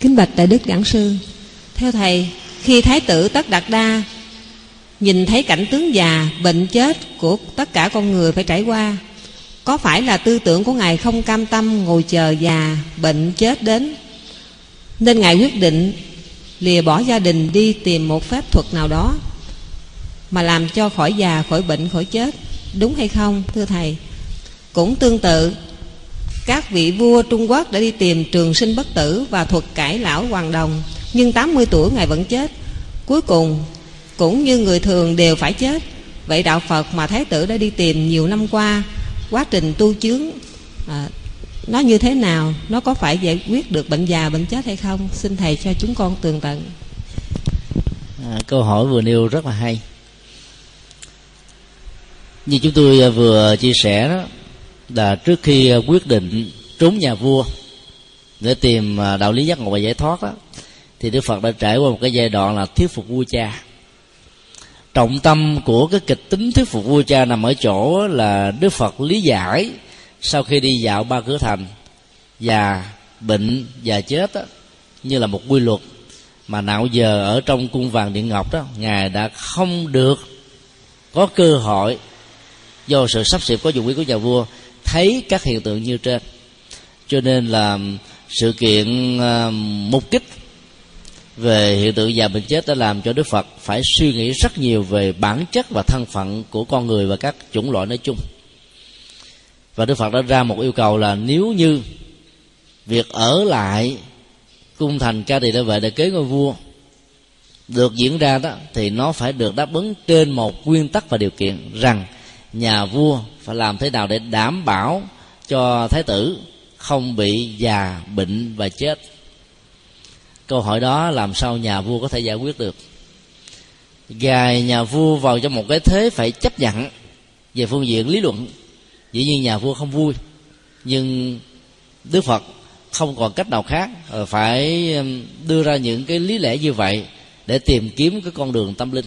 Kính bạch Đại Đức Giảng Sư. Theo Thầy, Khi Thái tử Tất Đạt Đa Nhìn thấy cảnh tướng già Bệnh chết của tất cả con người phải trải qua, Có phải là tư tưởng của Ngài không cam tâm Ngồi chờ già Bệnh chết đến? Nên Ngài quyết định Lìa bỏ gia đình đi tìm một phép thuật nào đó Mà làm cho khỏi già, khỏi bệnh, khỏi chết. Đúng hay không, thưa Thầy? Cũng tương tự các vị vua Trung Quốc đã đi tìm trường sinh bất tử và thuật cải lão hoàng đồng. Nhưng 80 tuổi Ngài vẫn chết. Cuối cùng cũng như người thường đều phải chết. Vậy đạo Phật mà Thái tử đã đi tìm nhiều năm qua Quá trình tu chướng à, Nó như thế nào? Nó có phải giải quyết được bệnh già bệnh chết hay không? Xin Thầy cho chúng con tường tận. À, Câu hỏi vừa nêu rất là hay. Như chúng tôi à, vừa chia sẻ đó là trước khi ờ, quyết định trốn nhà vua để tìm ờ, đạo lý giác ngộ và giải thoát đó thì đức phật đã trải qua một cái giai đoạn là thuyết phục vua cha. Trọng tâm của cái kịch tính thuyết phục vua cha nằm ở chỗ là đức phật lý giải sau khi đi dạo ba cửa thành già bệnh và chết đó, như là một quy luật mà nạo giờ ở trong cung vàng điện ngọc đó ngài đã không được có cơ hội do sự sắp xếp có dụng ý của nhà vua thấy các hiện tượng như trên. Cho nên là sự kiện uh, mục kích về hiện tượng già bệnh chết đã làm cho đức phật phải suy nghĩ rất nhiều về bản chất và thân phận của con người và các chủng loại nói chung. Và đức phật đã ra một yêu cầu là nếu như việc ở lại cung thành ca tỳ đã vệ để kế ngôi vua được diễn ra đó thì nó phải được đáp ứng trên một nguyên tắc và điều kiện rằng nhà vua phải làm thế nào để đảm bảo cho thái tử không bị già bệnh và chết? Câu hỏi đó làm sao nhà vua có thể giải quyết được? Gài nhà vua vào trong một cái thế phải chấp nhận về phương diện lý luận. Dĩ nhiên nhà vua không vui, nhưng đức phật không còn cách nào khác ờ, phải đưa ra những cái lý lẽ như vậy để tìm kiếm cái con đường tâm linh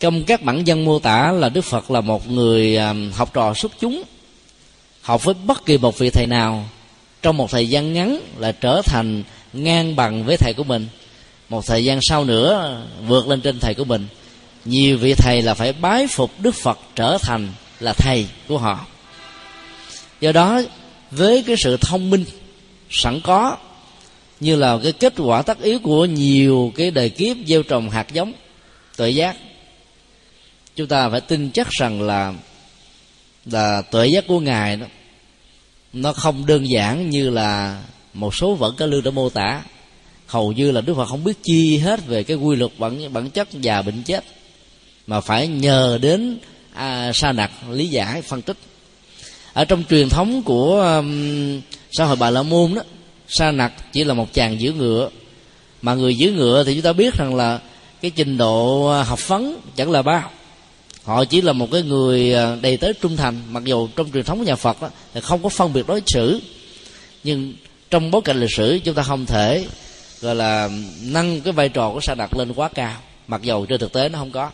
trong các bản văn mô tả là đức phật là một người à, học trò xuất chúng, học với bất kỳ một vị thầy nào. Trong một thời gian ngắn là trở thành ngang bằng với thầy của mình. Một thời gian sau nữa, vượt lên trên thầy của mình. Nhiều vị thầy là phải bái phục đức phật trở thành là thầy của họ. Do đó, với cái sự thông minh, sẵn có, như là cái kết quả tất yếu của nhiều cái đời kiếp gieo trồng hạt giống tội giác chúng ta phải tin chắc rằng là là tuệ giác của ngài đó nó không đơn giản như là một số vẫn có lưu đã mô tả. Hầu như là đức phật không biết chi hết về cái quy luật bản bản chất già bệnh chết mà phải nhờ đến à, sa nặc lý giải phân tích. Ở trong truyền thống của um, xã hội bà la môn đó sa nặc chỉ là một chàng giữ ngựa mà người giữ ngựa thì chúng ta biết rằng là cái trình độ à, học vấn chẳng là bao họ chỉ là một cái người à, đầy tới trung thành. Mặc dù trong truyền thống của nhà phật đó, thì không có phân biệt đối xử. Nhưng trong bối cảnh lịch sử chúng ta không thể gọi là nâng cái vai trò của sa đặt lên quá cao. Mặc dù trên thực tế nó không có.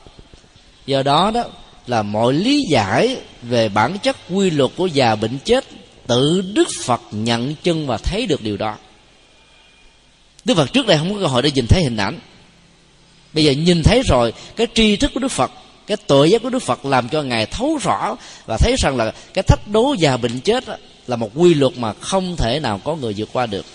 Do đó đó là mọi lý giải về bản chất quy luật của già bệnh chết tự đức phật nhận chân và thấy được điều đó. Đức phật trước đây không có cơ hội để nhìn thấy hình ảnh. Bây giờ nhìn thấy rồi cái tri thức của đức phật cái tội giác của đức phật làm cho ngài thấu rõ và thấy rằng là cái thách đố già bệnh chết là một quy luật mà không thể nào có người vượt qua được.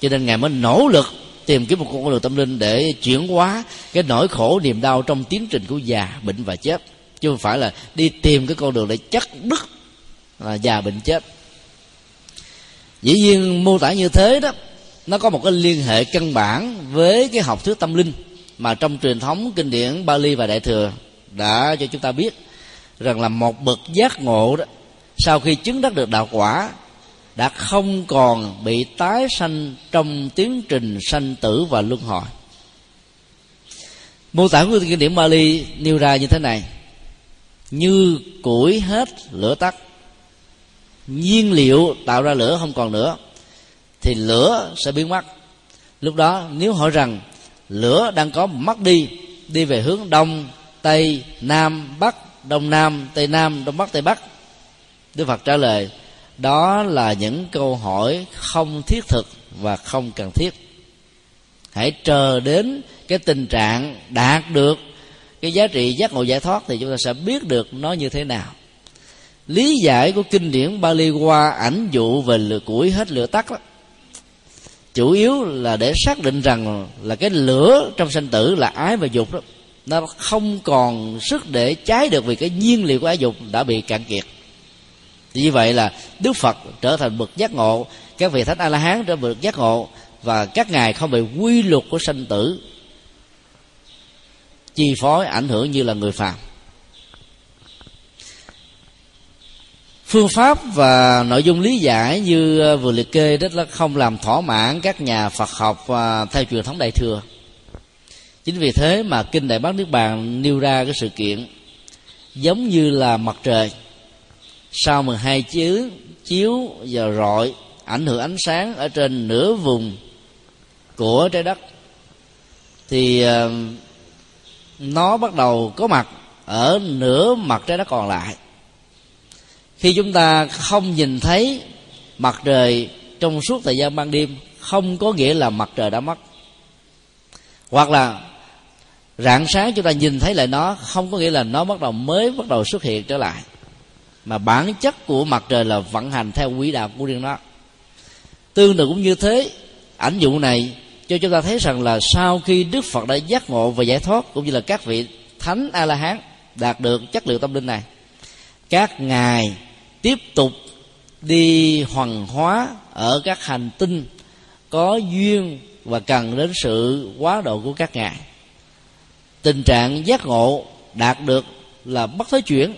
Cho nên ngài mới nỗ lực tìm kiếm một con đường tâm linh để chuyển hóa cái nỗi khổ, niềm đau trong tiến trình của già, bệnh và chết. Chứ không phải là đi tìm cái con đường để chắc đứt là già, bệnh, chết. Dĩ nhiên mô tả như thế đó, nó có một cái liên hệ căn bản với cái học thuyết tâm linh mà trong truyền thống kinh điển Bali và Đại thừa đã cho chúng ta biết rằng là một bậc giác ngộ đó, sau khi chứng đắc được đạo quả, đã không còn bị tái sanh trong tiến trình sanh tử và luân hồi. Mô tả của kinh điển Bali nêu ra như thế này. Như củi hết lửa tắt, nhiên liệu tạo ra lửa không còn nữa, thì lửa sẽ biến mất. Lúc đó, nếu hỏi rằng lửa đang có mất đi đi về hướng đông, tây, nam, bắc, đông nam, tây nam, đông bắc, tây bắc. Đức phật trả lời, đó là những câu hỏi không thiết thực và không cần thiết. Hãy chờ đến cái tình trạng đạt được cái giá trị giác ngộ giải thoát thì chúng ta sẽ biết được nó như thế nào. Lý giải của kinh điển Bali qua ảnh dụ về lửa củi hết lửa tắt đó chủ yếu là để xác định rằng là cái lửa trong sanh tử là ái và dục đó. Nó không còn sức để cháy được vì cái nhiên liệu của ái dục đã bị cạn kiệt. Như vậy là đức phật trở thành bậc giác ngộ, các vị thánh a la hán trở thành bậc giác ngộ, và các ngài không bị quy luật của sanh tử chi phối, ảnh hưởng như là người phàm. Phương pháp và nội dung lý giải như ờ, vừa liệt kê đó là không làm thỏa mãn các nhà phật học ờ, theo truyền thống đại thừa. Chính vì thế mà kinh đại bát niết bàn nêu ra cái sự kiện giống như là mặt trời. Sau 12 chiếu chiếu và rọi ảnh hưởng ánh sáng ở trên nửa vùng của trái đất, thì ờ, nó bắt đầu có mặt ở nửa mặt trái đất còn lại khi chúng ta không nhìn thấy mặt trời trong suốt thời gian ban đêm, không có nghĩa là mặt trời đã mất. Hoặc là rạng sáng chúng ta nhìn thấy lại nó, không có nghĩa là nó bắt đầu mới bắt đầu xuất hiện trở lại. Mà bản chất của mặt trời là vận hành theo quỹ đạo của riêng nó. Tương tự cũng như thế, ảnh dụ này cho chúng ta thấy rằng là sau khi đức phật đã giác ngộ và giải thoát, cũng như là các vị thánh a la hán đạt được chất liệu tâm linh này, các ngài tiếp tục đi hoàng hóa ở các hành tinh có duyên và cần đến sự quá độ của các ngài. Tình trạng giác ngộ đạt được là bất thối chuyển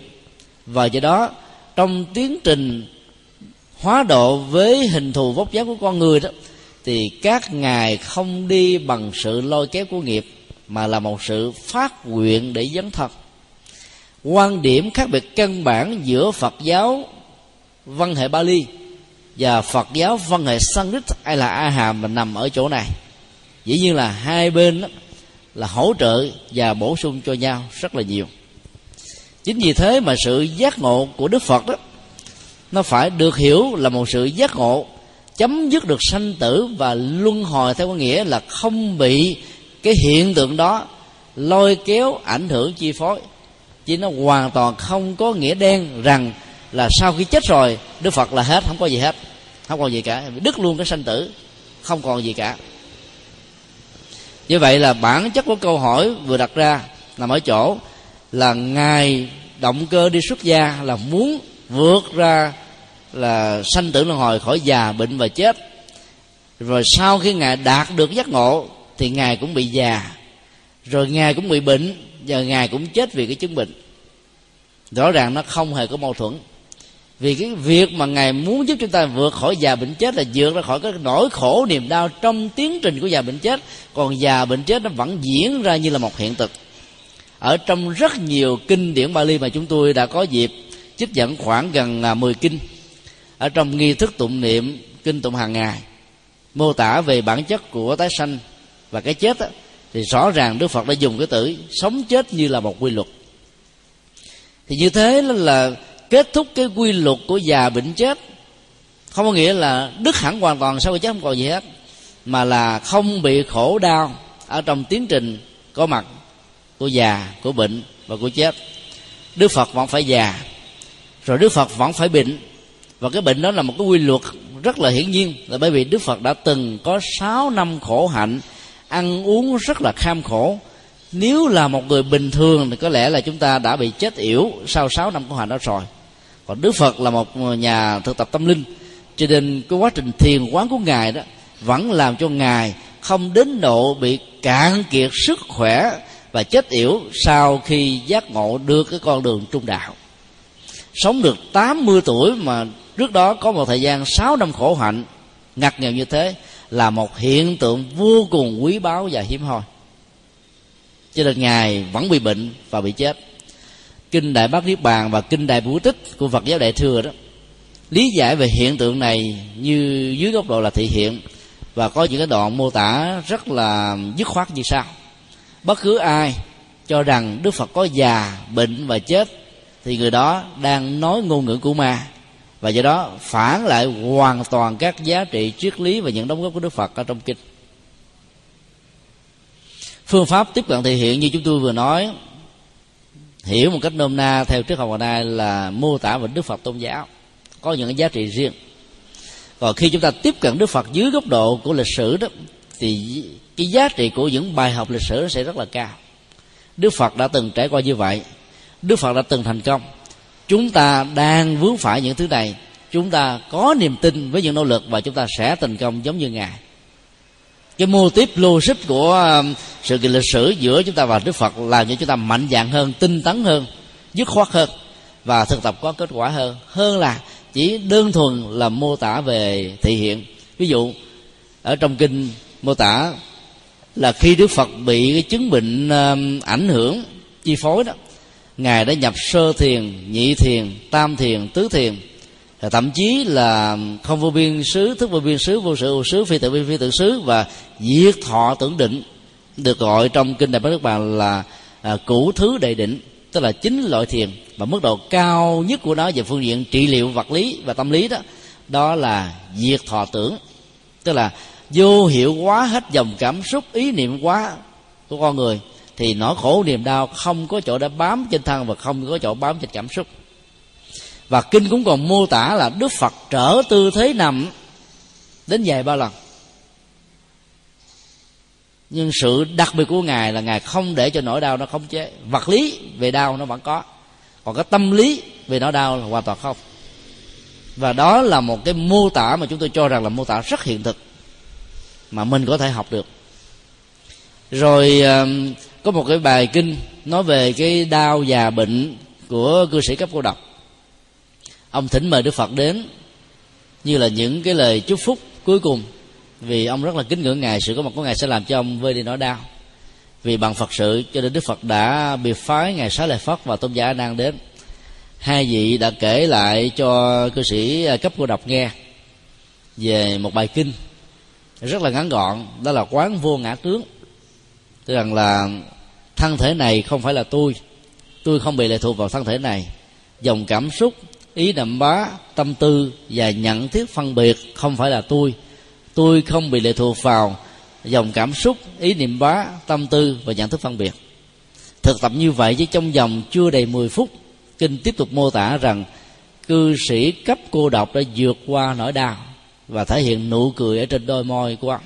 và do đó trong tiến trình hóa độ với hình thù vóc dáng của con người đó, thì các ngài không đi bằng sự lôi kéo của nghiệp mà là một sự phát nguyện để dấn thật quan điểm khác biệt căn bản giữa phật giáo văn hệ bali và phật giáo văn hệ sanskrit hay là a hàm mà nằm ở chỗ này. Dĩ nhiên là hai bên là hỗ trợ và bổ sung cho nhau rất là nhiều. Chính vì thế mà sự giác ngộ của đức phật đó, nó phải được hiểu là một sự giác ngộ chấm dứt được sanh tử và luân hồi theo có nghĩa là không bị cái hiện tượng đó lôi kéo ảnh hưởng chi phối chứ nó hoàn toàn không có nghĩa đen rằng là sau khi chết rồi, đức phật là hết, không có gì hết. Không còn gì cả. Đứt luôn cái sanh tử. Không còn gì cả. Như vậy là bản chất của câu hỏi vừa đặt ra nằm ở chỗ là ngài động cơ đi xuất gia là muốn vượt ra là sanh tử luân hồi khỏi già, bệnh và chết. Rồi sau khi ngài đạt được giác ngộ thì ngài cũng bị già. Rồi ngài cũng bị bệnh và ngài cũng chết vì cái chứng bệnh. Rõ ràng nó không hề có mâu thuẫn. Vì cái việc mà ngài muốn giúp chúng ta vượt khỏi già bệnh chết là vượt ra khỏi cái nỗi khổ niềm đau trong tiến trình của già bệnh chết. Còn già bệnh chết nó vẫn diễn ra như là một hiện thực. Ở trong rất nhiều kinh điển Bali mà chúng tôi đã có dịp trích dẫn khoảng gần à, 10 kinh. Ở trong nghi thức tụng niệm kinh tụng hàng ngày mô tả về bản chất của tái sanh và cái chết đó, thì rõ ràng Đức Phật đã dùng cái tử sống chết như là một quy luật. Thì như thế là kết thúc cái quy luật của già bệnh chết. Không có nghĩa là đứt hẳn hoàn toàn sau khi chết không còn gì hết, mà là không bị khổ đau ở trong tiến trình có mặt của già, của bệnh và của chết. Đức phật vẫn phải già, rồi đức phật vẫn phải bệnh. Và cái bệnh đó là một cái quy luật rất là hiển nhiên, là bởi vì đức phật đã từng có 6 năm khổ hạnh ăn uống rất là kham khổ. Nếu là một người bình thường thì có lẽ là chúng ta đã bị chết yểu sau 6 năm khổ hạnh đó rồi. Còn đức phật là một nhà thực tập tâm linh, cho nên cái quá trình thiền quán của ngài đó vẫn làm cho ngài không đến độ bị cạn kiệt sức khỏe và chết yểu sau khi giác ngộ được cái con đường trung đạo. Sống được 80 tuổi mà trước đó có một thời gian 6 năm khổ hạnh, ngặt nghèo như thế là một hiện tượng vô cùng quý báu và hiếm hoi. Cho nên ngài vẫn bị bệnh và bị chết. Kinh đại bát niết bàn và kinh đại bố tích của phật giáo đại thừa đó, lý giải về hiện tượng này như dưới góc độ là thị hiện và có những cái đoạn mô tả rất là dứt khoát như sau. Bất cứ ai cho rằng đức phật có già, bệnh và chết thì người đó đang nói ngôn ngữ của ma và do đó phản lại hoàn toàn các giá trị triết lý và những đóng góp của đức phật ở trong kinh. Phương pháp tiếp cận thể hiện như chúng tôi vừa nói, hiểu một cách nôm na theo triết học ngày nay là mô tả về đức phật tôn giáo, có những giá trị riêng. Còn khi chúng ta tiếp cận đức phật dưới góc độ của lịch sử đó, thì cái giá trị của những bài học lịch sử sẽ rất là cao. Đức phật đã từng trải qua như vậy, đức phật đã từng thành công chúng ta đang vướng phải những thứ này. Chúng ta có niềm tin với những nỗ lực và chúng ta sẽ thành công giống như ngài. Cái mô tiếp logic của um, sự kiện lịch sử giữa chúng ta và đức phật làm cho chúng ta mạnh dạng hơn, tinh tấn hơn, dứt khoát hơn và thực tập có kết quả hơn. Hơn là chỉ đơn thuần là mô tả về thị hiện. Ví dụ, ở trong kinh mô tả là khi đức phật bị cái chứng bệnh um, ảnh hưởng chi phối đó ngài đã nhập sơ thiền nhị thiền tam thiền tứ thiền. Thậm chí là không vô biên xứ thức vô biên xứ vô sự vô xứ phi tự biên phi tự xứ và diệt thọ tưởng định. Được gọi trong kinh đại bát đức bàn là à, cũ thứ đại định tức là chín loại thiền. Và mức độ cao nhất của nó về phương diện trị liệu vật lý và tâm lý đó đó là diệt thọ tưởng. Tức là vô hiệu hóa hết dòng cảm xúc ý niệm quá của con người thì nỗi khổ niềm đau không có chỗ để bám trên thân và không có chỗ bám trên cảm xúc. Và kinh cũng còn mô tả là đức phật trở tư thế nằm đến vài ba lần. Nhưng sự đặc biệt của ngài là ngài không để cho nỗi đau nó khống chế. Vật lý về đau nó vẫn có, còn cái tâm lý về nỗi đau là hoàn toàn không. Và đó là một cái mô tả mà chúng tôi cho rằng là mô tả rất hiện thực mà mình có thể học được rồi um, có một cái bài kinh nói về cái đau già bệnh của cư sĩ cấp cô độc. Ông thỉnh mời đức phật đến, như là những cái lời chúc phúc cuối cùng, vì ông rất là kính ngưỡng ngài, sự có mặt của ngài sẽ làm cho ông vơi đi nỗi đau. Vì bằng phật sự, cho nên đức phật đã biệt phái ngài xá lợi phất và tôn giả đang đến. Hai vị đã kể lại cho cư sĩ à, cấp cô độc nghe về một bài kinh rất là ngắn gọn, đó là quán vô ngã tướng tức rằng là thân thể này không phải là tôi. Tôi không bị lệ thuộc vào thân thể này. Dòng cảm xúc, ý đậm bá, tâm tư và nhận thức phân biệt không phải là tôi. Tôi không bị lệ thuộc vào dòng cảm xúc, ý niệm bá, tâm tư và nhận thức phân biệt. Thực tập như vậy chứ trong vòng chưa đầy 10 phút, kinh tiếp tục mô tả rằng cư sĩ cấp cô độc đã vượt qua nỗi đau và thể hiện nụ cười ở trên đôi môi của ông.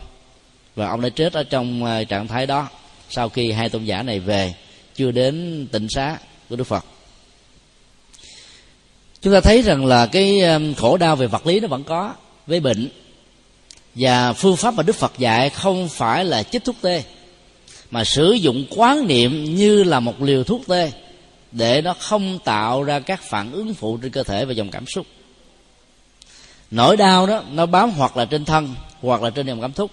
Và ông đã chết ở trong ờ, trạng thái đó sau khi hai tôn giả này về, chưa đến tịnh xá của đức phật. Chúng ta thấy rằng là cái um, khổ đau về vật lý nó vẫn có, với bệnh. Và phương pháp mà đức phật dạy không phải là chích thuốc tê, mà sử dụng quán niệm như là một liều thuốc tê để nó không tạo ra các phản ứng phụ trên cơ thể và dòng cảm xúc. Nỗi đau đó nó bám hoặc là trên thân hoặc là trên dòng cảm xúc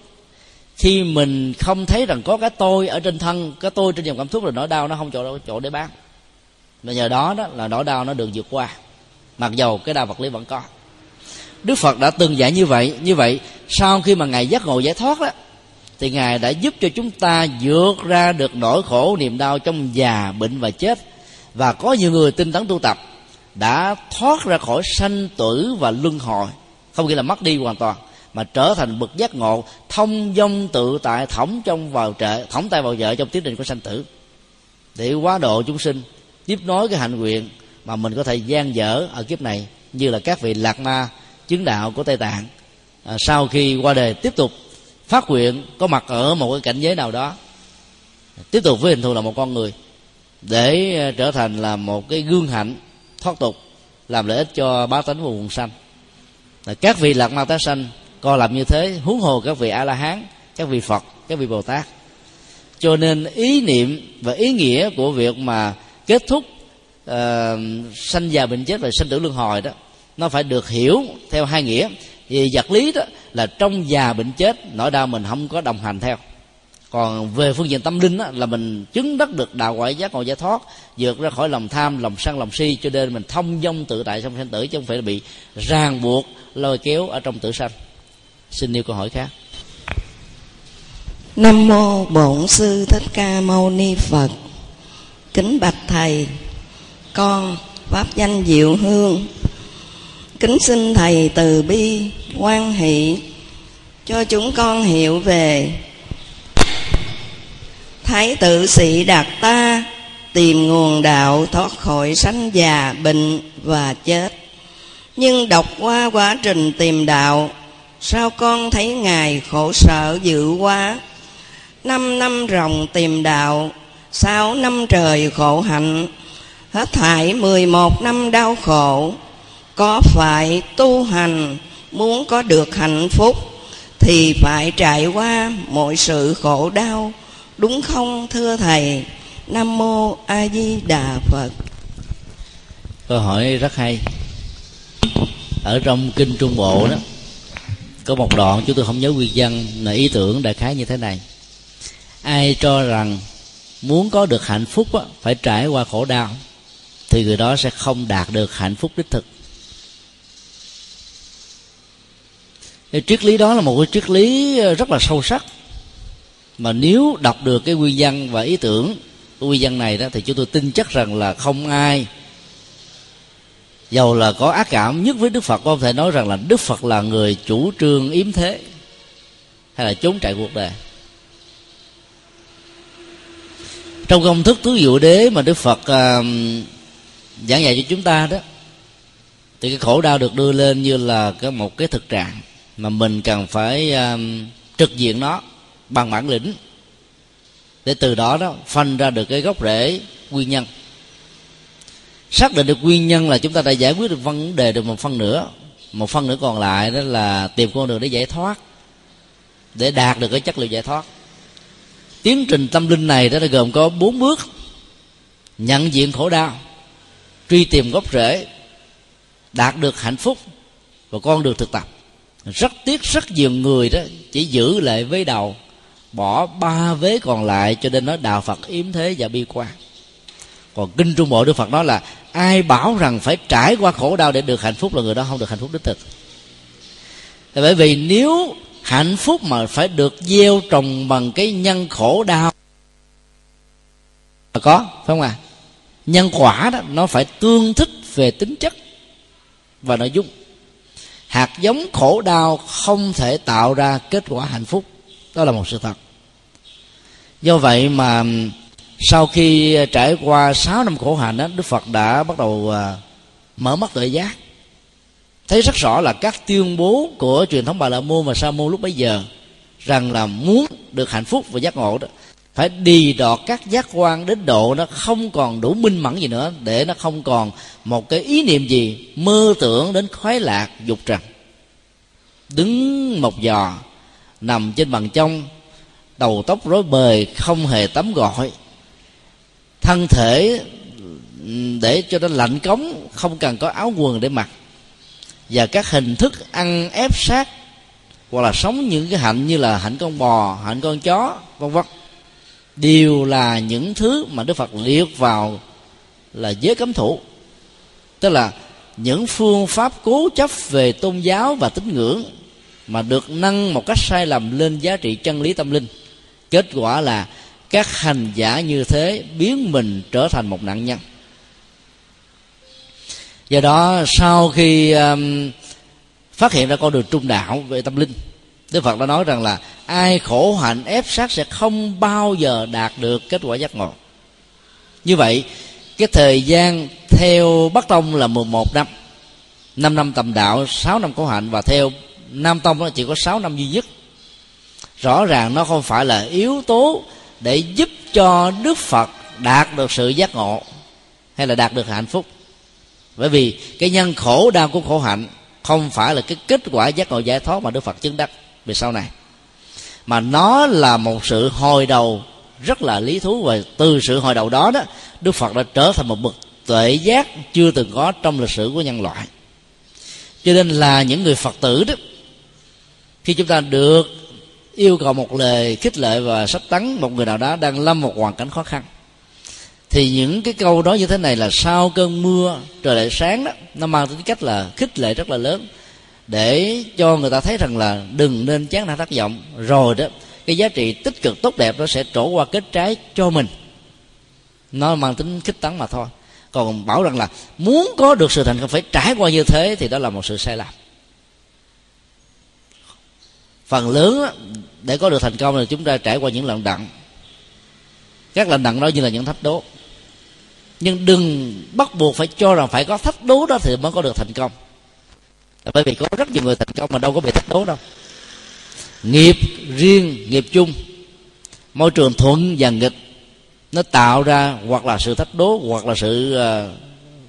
khi mình không thấy rằng có cái tôi ở trên thân, cái tôi trên dòng cảm xúc là nỗi đau nó không chỗ chỗ để bán. Và nhờ đó đó là nỗi đau nó được vượt qua, mặc dầu cái đau vật lý vẫn có. Đức phật đã từng dạy như vậy như vậy, sau khi mà ngài giác ngộ giải thoát đó, thì ngài đã giúp cho chúng ta vượt ra được nỗi khổ, niềm đau trong già, bệnh và chết. Và có nhiều người tinh tấn tu tập đã thoát ra khỏi sanh tử và luân hồi. Không nghĩa là mất đi hoàn toàn mà trở thành bậc giác ngộ thông dong tự tại thõng trong vào trợ thõng tay vào vợ trong tiến trình của sanh tử. Để quá độ chúng sinh tiếp nối cái hạnh nguyện mà mình có thể gian dở ở kiếp này như là các vị lạc ma chứng đạo của tây tạng à, sau khi qua đề tiếp tục phát nguyện có mặt ở một cái cảnh giới nào đó tiếp tục với hình thù là một con người để à, trở thành là một cái gương hạnh thoát tục làm lợi ích cho bá tánh và vùng là các vị lạc ma tái sanh co làm như thế huống hồ các vị a la hán các vị phật các vị bồ tát cho nên ý niệm và ý nghĩa của việc mà kết thúc uh, sanh già bệnh chết và sinh tử luân hồi đó nó phải được hiểu theo hai nghĩa. Vì vật lý đó là trong già bệnh chết nỗi đau mình không có đồng hành theo. Còn về phương diện tâm linh đó, là mình chứng đắc được đạo quả giác ngộ giải thoát vượt ra khỏi lòng tham lòng sân lòng si cho nên mình thông dong tự tại trong sanh tử chứ không phải là bị ràng buộc lôi kéo ở trong tử sanh xin nêu câu hỏi khác. Nam mô bổn sư thích ca mâu ni phật. Kính bạch thầy, con pháp danh diệu hương. Kính xin thầy từ bi quan hỷ, cho chúng con hiểu về thái tử sĩ đạt ta tìm nguồn đạo thoát khỏi sanh già, bệnh và chết. Nhưng đọc qua quá trình tìm đạo sao con thấy ngài khổ sở dữ quá? Năm năm ròng tìm đạo, sáu năm trời khổ hạnh, hết thảy mười một năm đau khổ. Có phải tu hành muốn có được hạnh phúc thì phải trải qua mọi sự khổ đau, đúng không, thưa thầy? Nam mô a di đà phật. Câu hỏi rất hay. Ở trong kinh trung bộ đó có một đoạn chúng tôi không nhớ nguyên văn là ý tưởng đại khái như thế này. Ai cho rằng muốn có được hạnh phúc á, phải trải qua khổ đau thì người đó sẽ không đạt được hạnh phúc đích thực. Cái triết lý đó là một cái triết lý ờ, rất là sâu sắc. Mà nếu đọc được cái nguyên văn và ý tưởng của nguyên văn này đó thì chúng tôi tin chắc rằng là không ai dầu là có ác cảm nhất với đức phật có thể nói rằng là đức phật là người chủ trương yếm thế hay là trốn chạy cuộc đời. Trong công thức tứ diệu đế mà đức phật uh, giảng dạy cho chúng ta đó thì cái khổ đau được đưa lên như là cái một cái thực trạng mà mình cần phải uh, trực diện nó bằng bản lĩnh để từ đó đó phân ra được cái gốc rễ nguyên nhân xác định được nguyên nhân là chúng ta đã giải quyết được vấn đề được một phần nữa. Một phần nữa còn lại đó là tìm con đường để giải thoát, để đạt được cái chất liệu giải thoát. Tiến trình tâm linh này đó là gồm có bốn bước. Nhận diện khổ đau, truy tìm gốc rễ, đạt được hạnh phúc và con đường thực tập. Rất tiếc rất nhiều người đó chỉ giữ lại với đầu, bỏ ba vế còn lại cho nên nói đạo phật yếm thế và bi quan. Còn kinh trung bộ đức phật nói là ai bảo rằng phải trải qua khổ đau để được hạnh phúc là người đó không được hạnh phúc đích thực. Là bởi vì nếu hạnh phúc mà phải được gieo trồng bằng cái nhân khổ đau là có, phải không à nhân quả đó, nó phải tương thích về tính chất và nội dung. Hạt giống khổ đau không thể tạo ra kết quả hạnh phúc. Đó là một sự thật. Do vậy mà sau khi ờ, trải qua 6 năm khổ hạnh đó, Đức Phật đã bắt đầu ờ, mở mắt tuệ giác. Thấy rất rõ là các tuyên bố của truyền thống Bà La Môn và Sa Môn lúc bấy giờ rằng là muốn được hạnh phúc và giác ngộ đó phải đi đọt các giác quan đến độ nó không còn đủ minh mẫn gì nữa để nó không còn một cái ý niệm gì mơ tưởng đến khoái lạc dục trần. Đứng một giò nằm trên bằng trong đầu tóc rối bời không hề tắm gội thân thể để cho nó lạnh cống, không cần có áo quần để mặc. Và các hình thức ăn ép sát, hoặc là sống những cái hạnh như là hạnh con bò, hạnh con chó, vân vân. Đều là những thứ mà đức phật liệt vào là giới cấm thủ. Tức là những phương pháp cố chấp về tôn giáo và tín ngưỡng mà được nâng một cách sai lầm lên giá trị chân lý tâm linh. Kết quả là các hành giả như thế biến mình trở thành một nạn nhân. Do đó sau khi um, phát hiện ra con đường trung đạo về tâm linh đức phật đã nói rằng là ai khổ hạnh ép sát sẽ không bao giờ đạt được kết quả giác ngộ. Như vậy cái thời gian theo bắc tông là 11 năm. 5 năm tầm đạo 6 năm khổ hạnh và theo nam tông nó chỉ có 6 năm duy nhất. Rõ ràng nó không phải là yếu tố để giúp cho đức phật đạt được sự giác ngộ hay là đạt được hạnh phúc. Bởi vì cái nhân khổ đau của khổ hạnh, không phải là cái kết quả giác ngộ giải thoát mà đức phật chứng đắc về sau này. Mà nó là một sự hồi đầu rất là lý thú và từ sự hồi đầu đó đó, đức phật đã trở thành một bậc tuệ giác chưa từng có trong lịch sử của nhân loại. Cho nên là những người phật tử đó, khi chúng ta được yêu cầu một lời khích lệ và sắp tấn một người nào đó đang lâm một hoàn cảnh khó khăn. Thì những cái câu đó như thế này là sau cơn mưa, trời lại sáng đó, nó mang tính cách là khích lệ rất là lớn để cho người ta thấy rằng là đừng nên chán nản thất vọng. Rồi đó, cái giá trị tích cực tốt đẹp nó sẽ trổ qua kết trái cho mình. Nó mang tính khích tấn mà thôi. Còn bảo rằng là muốn có được sự thành công phải trải qua như thế thì đó là một sự sai lầm phần lớn để có được thành công là chúng ta trải qua những lần đặng. Các lần đặng đó như là những thách đố. Nhưng đừng bắt buộc phải cho rằng phải có thách đố đó thì mới có được thành công. Bởi vì có rất nhiều người thành công mà đâu có bị thách đố đâu. Nghiệp riêng nghiệp chung môi trường thuận và nghịch nó tạo ra hoặc là sự thách đố hoặc là sự uh,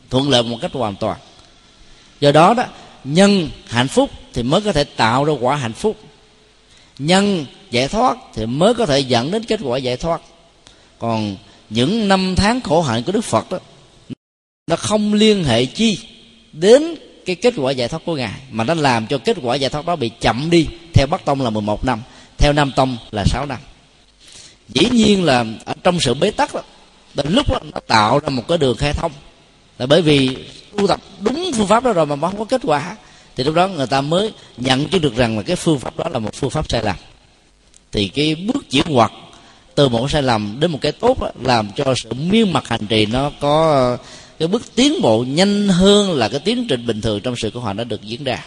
thuận lợi một cách hoàn toàn. Do đó đó nhân hạnh phúc thì mới có thể tạo ra quả hạnh phúc nhân giải thoát thì mới có thể dẫn đến kết quả giải thoát. Còn những năm tháng khổ hạnh của đức phật đó nó không liên hệ chi đến cái kết quả giải thoát của ngài mà nó làm cho kết quả giải thoát đó bị chậm đi theo bắc tông là 11 năm theo nam tông là 6 năm. Dĩ nhiên là ở trong sự bế tắc đó đến lúc đó, nó tạo ra một cái đường khai thông. Là bởi vì tu tập đúng phương pháp đó rồi mà không có kết quả thì lúc đó người ta mới nhận chứ được rằng là cái phương pháp đó là một phương pháp sai lầm. Thì cái bước chuyển hoạt từ một sai lầm đến một cái tốt đó, làm cho sự miên mặt hành trì nó có ờ, cái bước tiến bộ nhanh hơn là cái tiến trình bình thường trong sự khổ hạnh đã được diễn ra.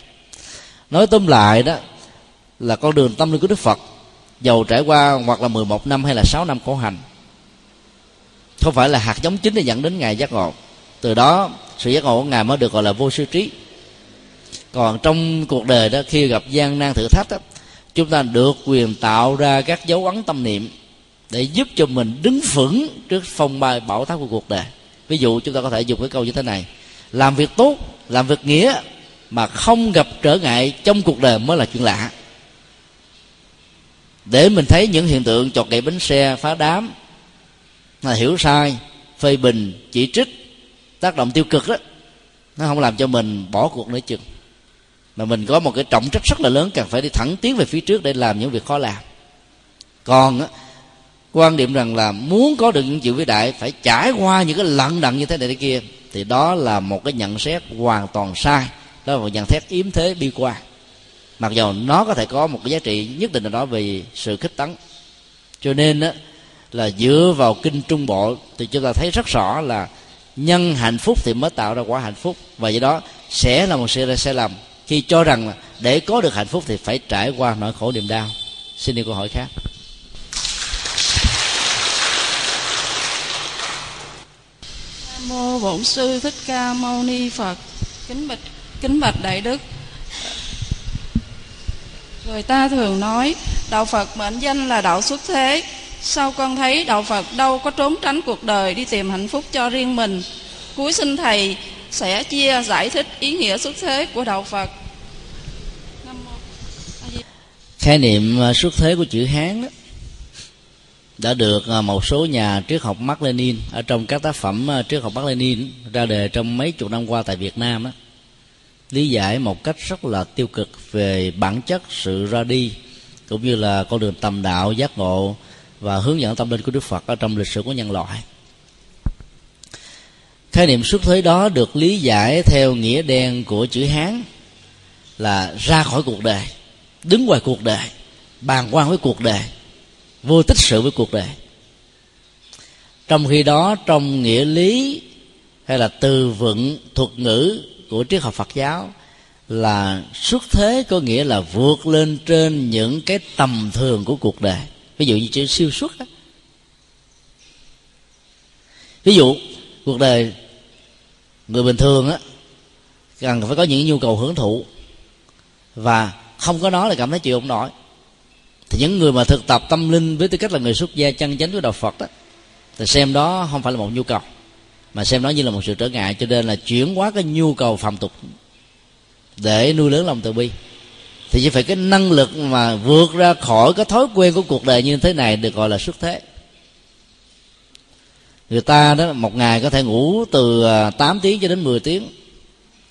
Nói tóm lại đó là con đường tâm linh của đức phật dầu trải qua hoặc là 11 năm hay là 6 năm khổ hành không phải là hạt giống chính để dẫn đến ngày giác ngộ. Từ đó sự giác ngộ của ngài mới được gọi là vô sư trí còn trong cuộc đời đó khi gặp gian nan thử thách đó, chúng ta được quyền tạo ra các dấu ấn tâm niệm để giúp cho mình đứng vững trước phong bài bảo tháp của cuộc đời. Ví dụ chúng ta có thể dùng cái câu như thế này. Làm việc tốt làm việc nghĩa mà không gặp trở ngại trong cuộc đời mới là chuyện lạ. Để mình thấy những hiện tượng chọt gậy bánh xe phá đám là hiểu sai phê bình chỉ trích tác động tiêu cực đó nó không làm cho mình bỏ cuộc nữa chừng mà mình có một cái trọng trách rất là lớn cần phải đi thẳng tiến về phía trước để làm những việc khó làm. Còn á, quan điểm rằng là muốn có được những chuyện vĩ đại phải trải qua những cái lận đận như thế này thế kia thì đó là một cái nhận xét hoàn toàn sai. Đó là một nhận xét yếm thế bi quan. Mặc dù nó có thể có một cái giá trị nhất định nào đó về sự khích tấn. Cho nên á, là dựa vào kinh trung bộ thì chúng ta thấy rất rõ là nhân hạnh phúc thì mới tạo ra quả hạnh phúc. Và do đó sẽ là một sự sai lầm khi cho rằng là để có được hạnh phúc thì phải trải qua nỗi khổ niềm đau. Xin đi câu hỏi khác. Mô bổn sư thích ca mâu ni phật. Kính bạch kính bạch đại đức. Người ta thường nói, đạo phật mệnh danh là đạo xuất thế. Sao con thấy đạo phật đâu có trốn tránh cuộc đời đi tìm hạnh phúc cho riêng mình? Cuối sinh thầy sẽ chia giải thích ý nghĩa xuất thế của đạo phật. Khái niệm à, xuất thế của chữ hán đó đã được à, một số nhà triết học Mark Lenin ở trong các tác phẩm à, triết học Mark Lenin ra đề trong mấy chục năm qua tại Việt Nam đó, lý giải một cách rất là tiêu cực về bản chất sự ra đi cũng như là con đường tầm đạo giác ngộ và hướng dẫn tâm linh của Đức Phật ở trong lịch sử của nhân loại khái niệm xuất thế đó được lý giải theo nghĩa đen của chữ hán là ra khỏi cuộc đời, đứng ngoài cuộc đời bàn quan với cuộc đời, vô tích sự với cuộc đời trong khi đó, trong nghĩa lý hay là từ vựng thuật ngữ của triết học phật giáo là xuất thế có nghĩa là vượt lên trên những cái tầm thường của cuộc đời ví dụ như chữ siêu xuất đó. ví dụ cuộc đời người bình thường á, cần phải có những nhu cầu hưởng thụ. Và không có nó là cảm thấy chịu không nổi. Thì những người mà thực tập tâm linh với tư cách là người xuất gia chân chánh của đạo phật đó thì xem đó không phải là một nhu cầu, mà xem đó như là một sự trở ngại. Cho nên là chuyển hóa cái nhu cầu phạm tục để nuôi lớn lòng từ bi. Thì chỉ phải cái năng lực mà vượt ra khỏi cái thói quen của cuộc đời như thế này được gọi là xuất thế người ta đó, một ngày có thể ngủ từ à, 8 tiếng cho đến 10 tiếng.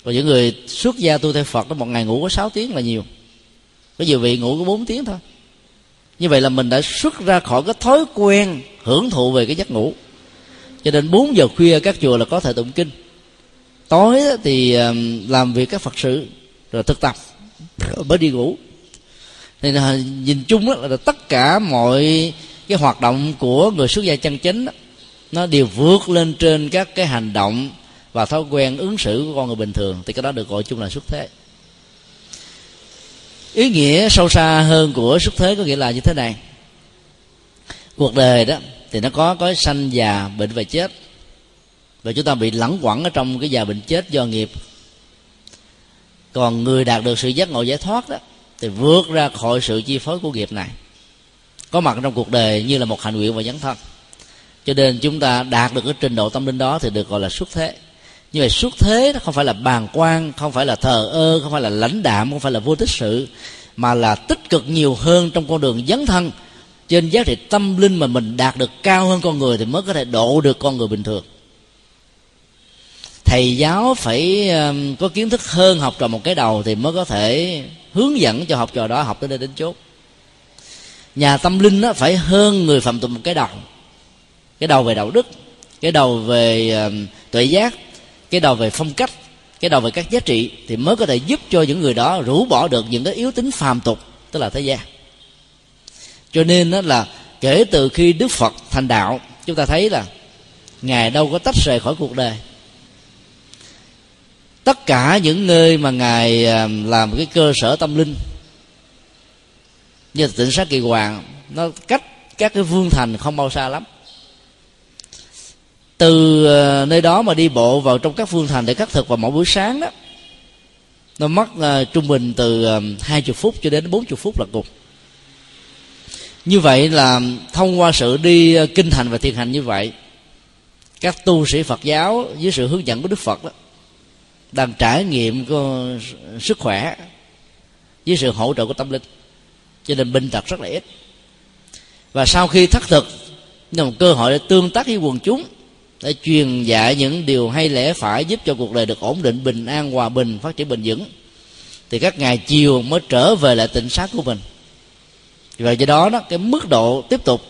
Còn những người xuất gia tu theo Phật đó, một ngày ngủ có 6 tiếng là nhiều. Có nhiều vị ngủ có 4 tiếng thôi. Như vậy là mình đã xuất ra khỏi cái thói quen hưởng thụ về cái giấc ngủ. Cho nên 4 giờ khuya các chùa là có thể tụng kinh. Tối thì à, làm việc các phật sự, rồi thực tập, mới đi ngủ. Nên là nhìn chung là tất cả mọi cái hoạt động của người xuất gia chân chính nó đều vượt lên trên các cái hành động và thói quen ứng xử của con người bình thường, thì cái đó được gọi chung là xuất thế. Ý nghĩa sâu xa hơn của xuất thế có nghĩa là như thế này. Cuộc đời đó thì nó có có sanh già bệnh và chết. Và chúng ta bị lẳng quẩn ở trong cái già bệnh chết do nghiệp. Còn người đạt được sự giác ngộ giải thoát đó, thì vượt ra khỏi sự chi phối của nghiệp này. Có mặt trong cuộc đời như là một hành nguyện và dấn thân cho nên chúng ta đạt được cái trình độ tâm linh đó thì được gọi là xuất thế. Như vậy xuất thế nó không phải là bàng quan, không phải là thờ ơ, không phải là lãnh đạm, không phải là vô tích sự, mà là tích cực nhiều hơn trong con đường dấn thân. Trên giá trị tâm linh mà mình đạt được cao hơn con người thì mới có thể độ được con người bình thường. Thầy giáo phải um, có kiến thức hơn học trò một cái đầu thì mới có thể hướng dẫn cho học trò đó học tới đây đến chốt nhà tâm linh phải hơn người phạm tục một cái đầu cái đầu về đạo đức, cái đầu về tuệ giác, cái đầu về phong cách, cái đầu về các giá trị thì mới có thể giúp cho những người đó rũ bỏ được những cái yếu tính phàm tục, tức là thế gian. Cho nên đó là kể từ khi đức phật thành đạo, chúng ta thấy là ngài đâu có tách rời khỏi cuộc đời. Tất cả những nơi mà ngài làm cái cơ sở tâm linh, như tỉnh sát kỳ hoàng, nó cách các cái vương thành không bao xa lắm từ ờ, nơi đó mà đi bộ vào trong các phương thành để khắc thực vào mỗi buổi sáng đó. Nó mất uh, trung bình từ ờ, hai uh, chục phút cho đến bốn chục phút là cùng. Như vậy là thông qua sự đi uh, kinh thành và thiền hành như vậy các tu sĩ phật giáo dưới sự hướng dẫn của đức phật đó đang trải nghiệm có sức khỏe với sự hỗ trợ của tâm linh cho nên bệnh tật rất là ít. Và sau khi thất thực là một cơ hội để tương tác với quần chúng để truyền dạy những điều hay lẽ phải giúp cho cuộc đời được ổn định, bình an, hòa bình, phát triển bền vững. Thì các ngày chiều mới trở về lại tỉnh sát của mình. Và do đó đó, cái mức độ tiếp tục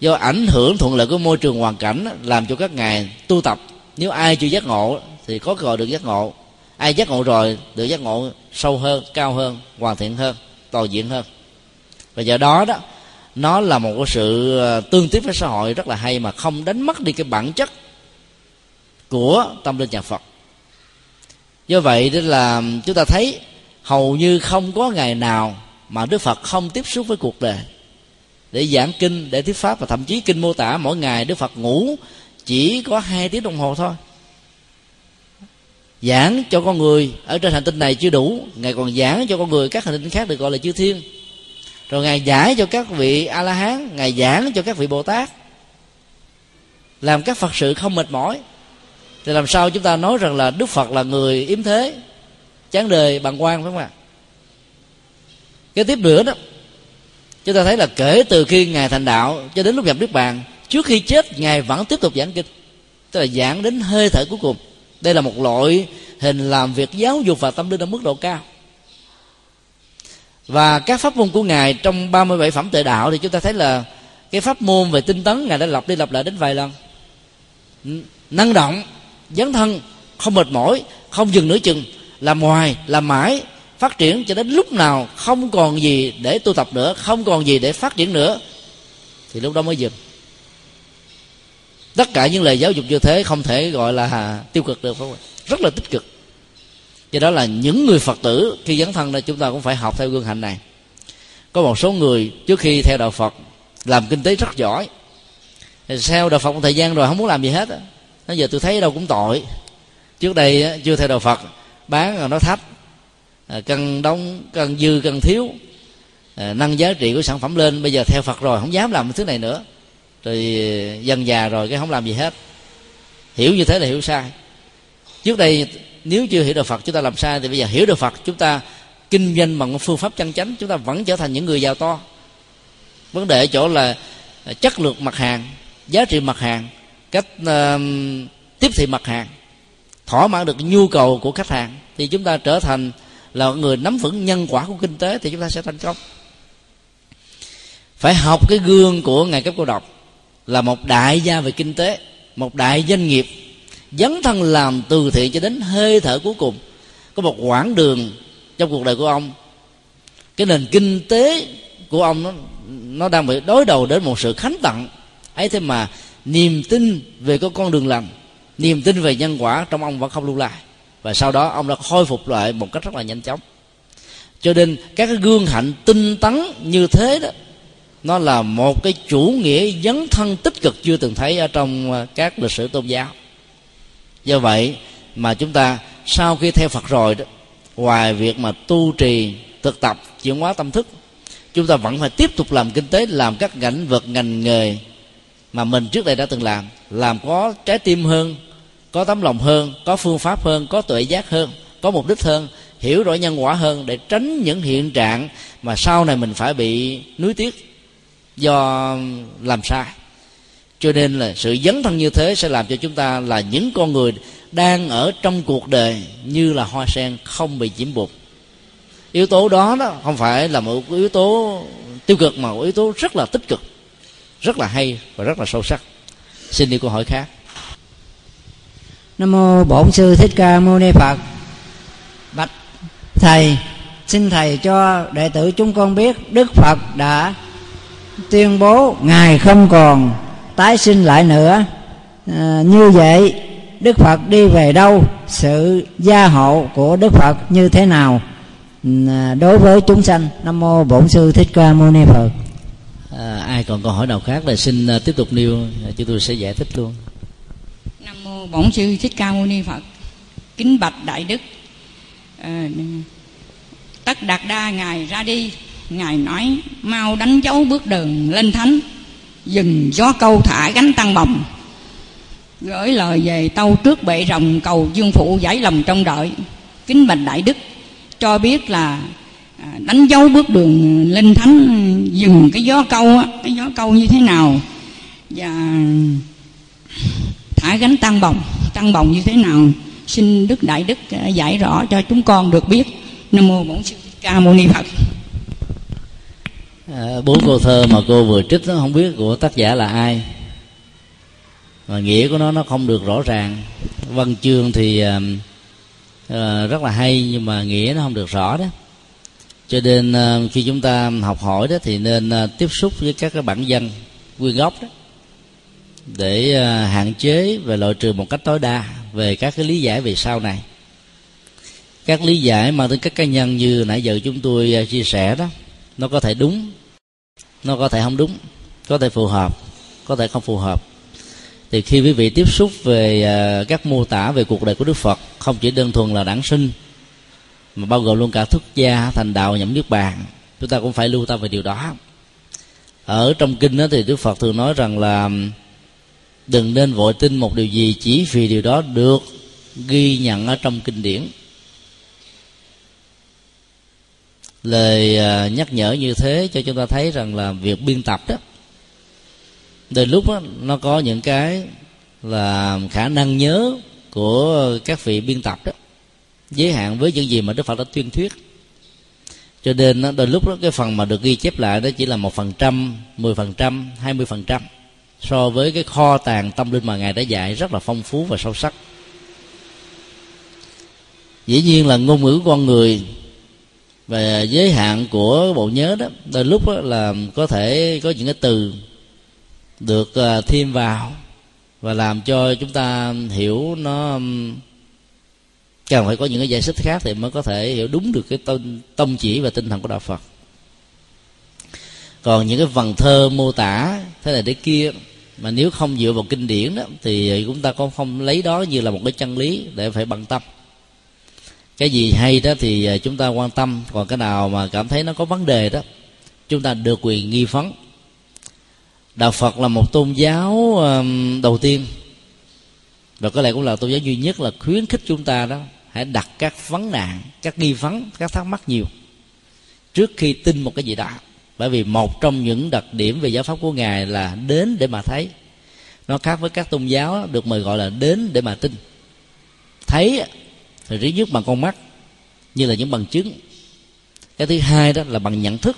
do ảnh hưởng thuận lợi của môi trường hoàn cảnh làm cho các ngài tu tập. Nếu ai chưa giác ngộ thì có cơ hội được giác ngộ. Ai giác ngộ rồi, được giác ngộ sâu hơn, cao hơn, hoàn thiện hơn, toàn diện hơn. Và do đó đó, nó là một cái sự ờ, tương tiếp với xã hội rất là hay mà không đánh mất đi cái bản chất của tâm linh nhà phật. Do vậy đó là chúng ta thấy hầu như không có ngày nào mà đức phật không tiếp xúc với cuộc đời. Để giảng kinh, để thuyết pháp và thậm chí kinh mô tả, mỗi ngày đức phật ngủ chỉ có hai tiếng đồng hồ thôi. Giảng cho con người ở trên hành tinh này chưa đủ, ngài còn giảng cho con người các hành tinh khác được gọi là chư thiên. Rồi ngài giải cho các vị a la hán ngài giảng cho các vị bồ tát làm các phật sự không mệt mỏi thì làm sao chúng ta nói rằng là đức phật là người yếm thế? Chán đời bằng quan phải không ạ? Cái tiếp nữa đó, chúng ta thấy là kể từ khi ngài thành đạo cho đến lúc nhập niết bàn, trước khi chết ngài vẫn tiếp tục giảng kinh, tức là giảng đến hơi thở cuối cùng. Đây là một loại hình làm việc giáo dục và tâm linh ở mức độ cao. Và các pháp môn của ngài trong 37 phẩm tự đạo thì chúng ta thấy là cái pháp môn về tinh tấn ngài đã lặp đi lặp lại đến vài lần. Năng động dấn thân, không mệt mỏi, không dừng nửa chừng, làm ngoài làm mãi, phát triển cho đến lúc nào không còn gì để tu tập nữa, không còn gì để phát triển nữa, thì lúc đó mới dừng. Tất cả những lời giáo dục như thế không thể gọi là tiêu cực được, phải không? Rất là tích cực. Do đó là những người phật tử khi dấn thân này chúng ta cũng phải học theo gương hạnh này. Có một số người trước khi theo đạo phật, làm kinh tế rất giỏi. Theo đạo phật một thời gian rồi, không muốn làm gì hết nó giờ tôi thấy đâu cũng tội. Trước đây chưa theo đạo phật, bán là nó thấp à, cần cân đóng cân dư cân thiếu. À, nâng giá trị của sản phẩm lên, bây giờ theo phật rồi, không dám làm thứ này nữa. Rồi à, dần già rồi cái không làm gì hết. Hiểu như thế là hiểu sai. Trước đây, nếu chưa hiểu được phật, chúng ta làm sai, thì bây giờ hiểu được phật, chúng ta kinh doanh bằng phương pháp chân chánh, chúng ta vẫn trở thành những người giàu to. Vấn đề ở chỗ là chất lượng mặt hàng, giá trị mặt hàng cách uh, tiếp thị mặt hàng thỏa mãn được nhu cầu của khách hàng thì chúng ta trở thành là người nắm vững nhân quả của kinh tế thì chúng ta sẽ thành công. Phải học cái gương của ngài cấp cô độc là một đại gia về kinh tế một đại doanh nghiệp dấn thân làm từ thiện cho đến hơi thở cuối cùng. Có một quãng đường trong cuộc đời của ông cái nền kinh tế của ông nó nó đang bị đối đầu đến một sự khánh tặng. Ấy thế mà niềm tin về có con đường lành, niềm tin về nhân quả trong ông vẫn không lưu lại. Và sau đó ông đã khôi phục lại một cách rất là nhanh chóng. Cho nên các cái gương hạnh tinh tấn như thế đó, nó là một cái chủ nghĩa dấn thân tích cực chưa từng thấy ở trong ờ, các lịch sử tôn giáo. Do vậy mà chúng ta sau khi theo phật rồi đó, ngoài việc mà tu trì, thực tập chuyển hóa tâm thức, chúng ta vẫn phải tiếp tục làm kinh tế, làm các ngành vực, ngành nghề mà mình trước đây đã từng làm làm có trái tim hơn, có tấm lòng hơn, có phương pháp hơn, có tuệ giác hơn, có mục đích hơn, hiểu rõ nhân quả hơn để tránh những hiện trạng mà sau này mình phải bị nuối tiếc do làm sai. Cho nên là sự dấn thân như thế sẽ làm cho chúng ta là những con người đang ở trong cuộc đời như là hoa sen không bị nhiễm bụt yếu tố đó đó không phải là một yếu tố tiêu cực mà một yếu tố rất là tích cực rất là hay và rất là sâu sắc. Xin đi câu hỏi khác. Nam mô bổn sư thích ca mâu ni phật. Bạch thầy xin thầy cho đệ tử chúng con biết đức phật đã tuyên bố ngài không còn tái sinh lại nữa. À, như vậy đức phật đi về đâu? Sự gia hộ của đức phật như thế nào? À, đối với chúng sanh nam mô bổn sư thích ca mâu ni phật à, ai còn câu hỏi nào khác là xin uh, tiếp tục nêu à, chúng tôi sẽ giải thích luôn. Nam mô bổn sư thích ca mâu ni phật kính bạch đại đức. À, tất đạt đa ngài ra đi ngài nói mau đánh dấu bước đường lên thánh dừng gió câu thả gánh tăng bồng gửi lời về tâu trước bệ rồng cầu dương phụ giải lòng trong đợi. Kính bạch đại đức cho biết là À, đánh dấu bước đường ờ, lên thánh ờ, dừng cái gió câu á cái gió câu như thế nào? Và thả gánh tăng bồng tăng bồng như thế nào? Xin đức đại đức ờ, giải rõ cho chúng con được biết. Nam mô bổn sư ca mâu ni phật. À, bốn câu thơ mà cô vừa trích nó không biết của tác giả là ai. Và nghĩa của nó nó không được rõ ràng. Văn chương thì uh, uh, rất là hay nhưng mà nghĩa nó không được rõ đó cho nên ờ, khi chúng ta học hỏi đó thì nên ờ, tiếp xúc với các cái bản dân nguyên gốc đó để ờ, hạn chế và loại trừ một cách tối đa về các cái lý giải về sau này. Các lý giải mà tính các cá nhân như nãy giờ chúng tôi chia sẻ đó, nó có thể đúng, nó có thể không đúng, có thể phù hợp, có thể không phù hợp. Thì khi quý vị tiếp xúc về các mô tả về cuộc đời của đức phật, không chỉ đơn thuần là đản sinh mà bao gồm luôn cả thức gia thành đạo nhậm niết bàn. Chúng ta cũng phải lưu tâm về điều đó. Ở trong kinh đó thì đức phật thường nói rằng là đừng nên vội tin một điều gì chỉ vì điều đó được ghi nhận ở trong kinh điển. Lời à, nhắc nhở như thế cho chúng ta thấy rằng là việc biên tập đó đôi lúc đó, nó có những cái là khả năng nhớ của các vị biên tập đó giới hạn với những gì mà đức phật đã tuyên thuyết. Cho nên đôi lúc đó, cái phần mà được ghi chép lại đó chỉ là một phần trăm mười phần trăm hai mươi phần trăm. So với cái kho tàng tâm linh mà ngài đã dạy rất là phong phú và sâu sắc. Dĩ nhiên là ngôn ngữ con người và giới hạn của bộ nhớ đó đôi lúc đó là có thể có những cái từ được à, thêm vào và làm cho chúng ta hiểu nó cần phải có những cái giải thích khác thì mới có thể hiểu đúng được cái tâm tâm chỉ và tinh thần của đạo Phật. Còn những cái vần thơ mô tả thế này thế kia mà nếu không dựa vào kinh điển đó, thì chúng ta cũng không lấy đó như là một cái chân lý để phải bằng tâm. Cái gì hay đó thì à, chúng ta quan tâm. Còn cái nào mà cảm thấy nó có vấn đề đó, chúng ta được quyền nghi vấn đạo phật là một tôn giáo đầu tiên. Và có lẽ cũng là tôn giáo duy nhất là khuyến khích chúng ta đó hãy đặt các vấn nạn các nghi vấn các thắc mắc nhiều. Trước khi tin một cái gì đó bởi vì một trong những đặc điểm về giáo pháp của ngài là đến để mà thấy. Nó khác với các tôn giáo được mời gọi là đến để mà tin. Thấy thì thứ nhất bằng con mắt như là những bằng chứng. Cái thứ hai đó là bằng nhận thức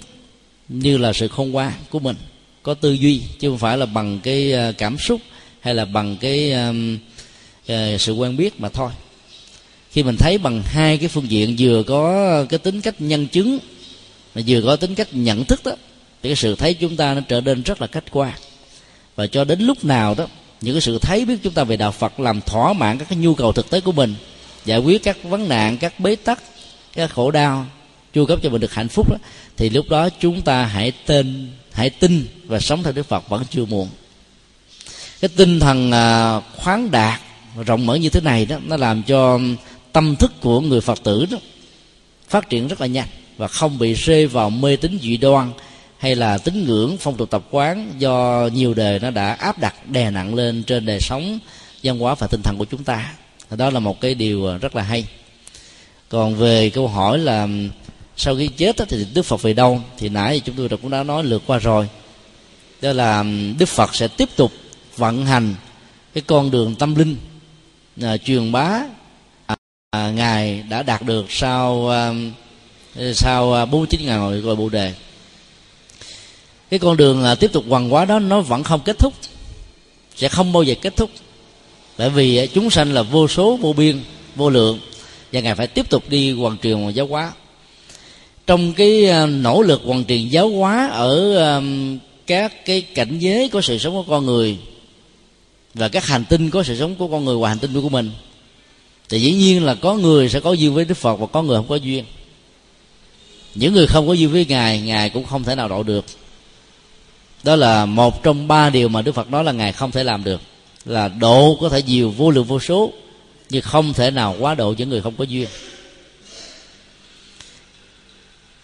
như là sự khôn ngoan của mình. Có tư duy chứ không phải là bằng cái ờ, cảm xúc hay là bằng cái uh, sự quen biết mà thôi khi mình thấy bằng hai cái phương diện vừa có cái tính cách nhân chứng mà vừa có tính cách nhận thức đó thì cái sự thấy chúng ta nó trở nên rất là khách quan. Và cho đến lúc nào đó những cái sự thấy biết chúng ta về đạo Phật làm thỏa mãn các cái nhu cầu thực tế của mình giải quyết các vấn nạn các bế tắc các khổ đau chu cấp cho mình được hạnh phúc đó, thì lúc đó chúng ta hãy tên hãy tin và sống theo Đức Phật vẫn chưa muộn. Cái tinh thần à, khoáng đạt rộng mở như thế này đó nó làm cho tâm thức của người Phật tử đó phát triển rất là nhanh và không bị rơi vào mê tín dị đoan hay là tín ngưỡng phong tục tập quán do nhiều đời nó đã áp đặt đè nặng lên trên đời sống văn hóa và tinh thần của chúng ta. Đó là một cái điều rất là hay. Còn về câu hỏi là sau khi chết thì đức phật về đâu? Thì nãy chúng tôi cũng đã nói lượt qua rồi. Đó là đức phật sẽ tiếp tục vận hành cái con đường tâm linh à, truyền bá À, ngài đã đạt được sau à, sau à, bốn chín ngồi gọi bồ đề. Cái con đường tiếp tục hoàng hóa đó, nó vẫn không kết thúc, sẽ không bao giờ kết thúc. Bởi vì chúng sanh là vô số, vô biên, vô lượng, và ngài phải tiếp tục đi hoàn truyền giáo hóa. Trong cái nỗ lực hoàn truyền giáo hóa ở các cái cảnh giới của sự sống của con người và các hành tinh có sự sống của con người và hành tinh của mình thì dĩ nhiên là có người sẽ có duyên với đức phật và có người không có duyên. Những người không có duyên với ngài ngài cũng không thể nào độ được. Đó là một trong ba điều mà đức phật nói là ngài không thể làm được. Là độ có thể nhiều, vô lượng, vô số, nhưng không thể nào quá độ những người không có duyên.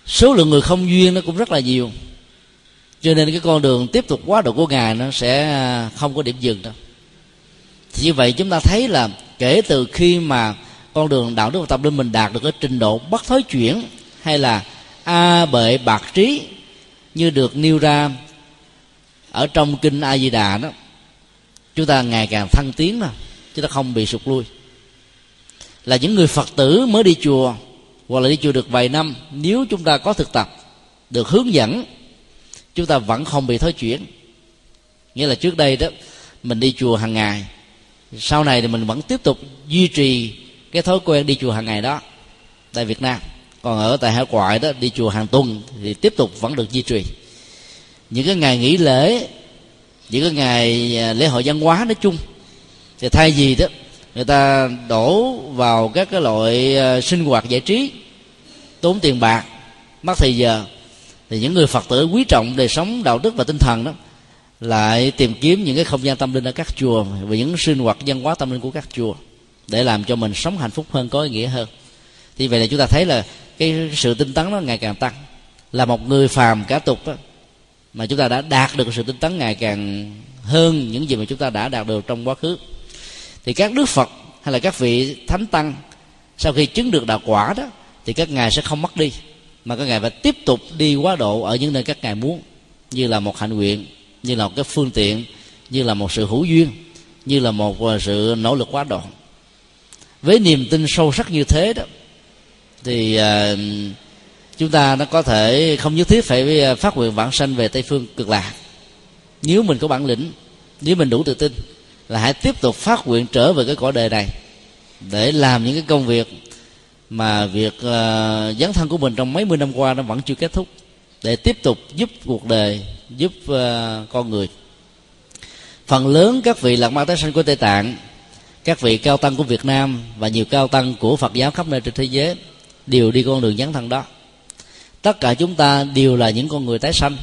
Số lượng người không duyên nó cũng rất là nhiều. Cho nên cái con đường tiếp tục quá độ của ngài nó sẽ không có điểm dừng đâu. Thì như vậy chúng ta thấy là kể từ khi mà con đường đạo đức và tâm linh mình đạt được cái trình độ bất thối chuyển hay là a bệ bạc trí như được nêu ra ở trong kinh a di đà đó, chúng ta ngày càng thăng tiến mà chúng ta không bị sụt lui. Là những người phật tử mới đi chùa hoặc là đi chùa được vài năm, nếu chúng ta có thực tập, được hướng dẫn, chúng ta vẫn không bị thối chuyển. Nghĩa là trước đây đó, mình đi chùa hàng ngày sau này thì mình vẫn tiếp tục duy trì cái thói quen đi chùa hàng ngày đó tại việt nam. Còn ở tại hải ngoại đó, đi chùa hàng tuần thì tiếp tục vẫn được duy trì. Những cái ngày nghỉ lễ, những cái ngày à, lễ hội văn hóa nói chung, thì thay vì đó, người ta đổ vào các cái loại à, sinh hoạt giải trí, tốn tiền bạc, mất thời giờ, thì những người phật tử quý trọng đời sống đạo đức và tinh thần đó lại tìm kiếm những cái không gian tâm linh ở các chùa và những sinh hoạt văn hóa tâm linh của các chùa để làm cho mình sống hạnh phúc hơn có ý nghĩa hơn. Thì vậy là chúng ta thấy là cái sự tinh tấn nó ngày càng tăng. Là một người phàm cả tục đó, mà chúng ta đã đạt được sự tinh tấn ngày càng hơn những gì mà chúng ta đã đạt được trong quá khứ. Thì các đức phật hay là các vị thánh tăng sau khi chứng được đạo quả đó thì các ngài sẽ không mất đi mà các ngài phải tiếp tục đi quá độ ở những nơi các ngài muốn như là một hạnh nguyện như là một cái phương tiện như là một sự hữu duyên như là một à, sự nỗ lực quá độ. Với niềm tin sâu sắc như thế đó thì uh, chúng ta nó có thể không nhất thiết phải à, phát nguyện vãng sanh về tây phương cực lạc. Nếu mình có bản lĩnh nếu mình đủ tự tin là hãy tiếp tục phát nguyện trở về cái cõi đời này để làm những cái công việc mà việc uh, dấn thân của mình trong mấy mươi năm qua nó vẫn chưa kết thúc để tiếp tục giúp cuộc đời giúp uh, con người. Phần lớn các vị lạc ma tái sanh của tây tạng các vị cao tăng của việt nam và nhiều cao tăng của phật giáo khắp nơi trên thế giới đều đi con đường dấn thân đó. Tất cả chúng ta đều là những con người tái sanh.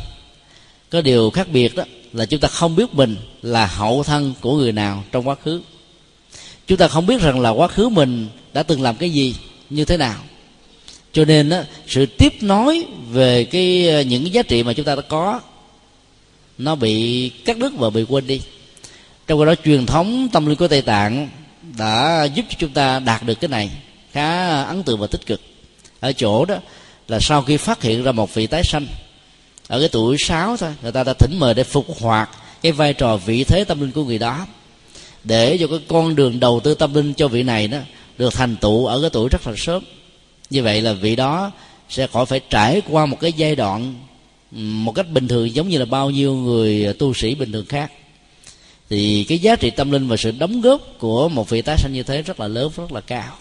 Có điều khác biệt đó là chúng ta không biết mình là hậu thân của người nào trong quá khứ. Chúng ta không biết rằng là quá khứ mình đã từng làm cái gì như thế nào. Cho nên đó, sự tiếp nối về cái ờ, những cái giá trị mà chúng ta đã có nó bị cắt đứt và bị quên đi. Trong đó, truyền thống tâm linh của tây tạng đã giúp cho chúng ta đạt được cái này khá ấn tượng và tích cực. Ở chỗ đó là sau khi phát hiện ra một vị tái sanh, ở cái tuổi 6 thôi, người ta đã thỉnh mời để phục hoạt cái vai trò vị thế tâm linh của người đó, để cho cái con đường đầu tư tâm linh cho vị này đó được thành tựu ở cái tuổi rất là sớm. Như vậy là vị đó sẽ khỏi phải trải qua một cái giai đoạn một cách bình thường giống như là bao nhiêu người à, tu sĩ bình thường khác. Thì cái giá trị tâm linh và sự đóng góp của một vị tái sanh như thế rất là lớn rất là cao.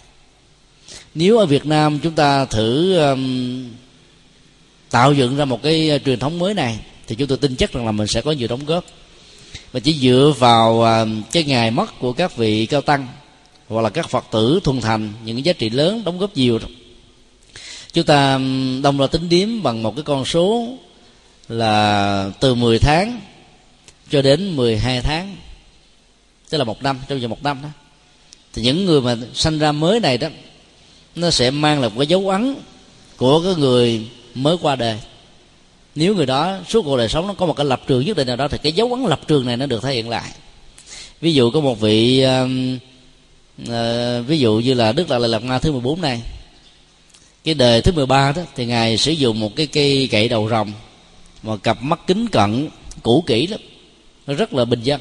Nếu ở việt nam chúng ta thử um, tạo dựng ra một cái à, truyền thống mới này thì chúng tôi tin chắc rằng là mình sẽ có nhiều đóng góp. Mà chỉ dựa vào à, cái ngày mất của các vị cao tăng hoặc là các phật tử thuần thành những giá trị lớn đóng góp nhiều. Chúng ta đông ra tính điếm bằng một cái con số là từ 10 tháng cho đến 12 tháng tức là một năm trong vòng một năm đó. Thì những người mà sanh ra mới này đó nó sẽ mang lại một cái dấu ấn của cái người mới qua đời. Nếu người đó suốt cuộc đời sống nó có một cái lập trường nhất định nào đó thì cái dấu ấn lập trường này nó được thể hiện lại. Ví dụ có một vị uh, uh, ví dụ như là đức là lai lạt ma thứ 14 này. Cái đời thứ 13 đó thì ngài sử dụng một cái cây gậy đầu rồng mà cặp mắt kính cận cũ kỹ lắm. Nó rất là bình dân.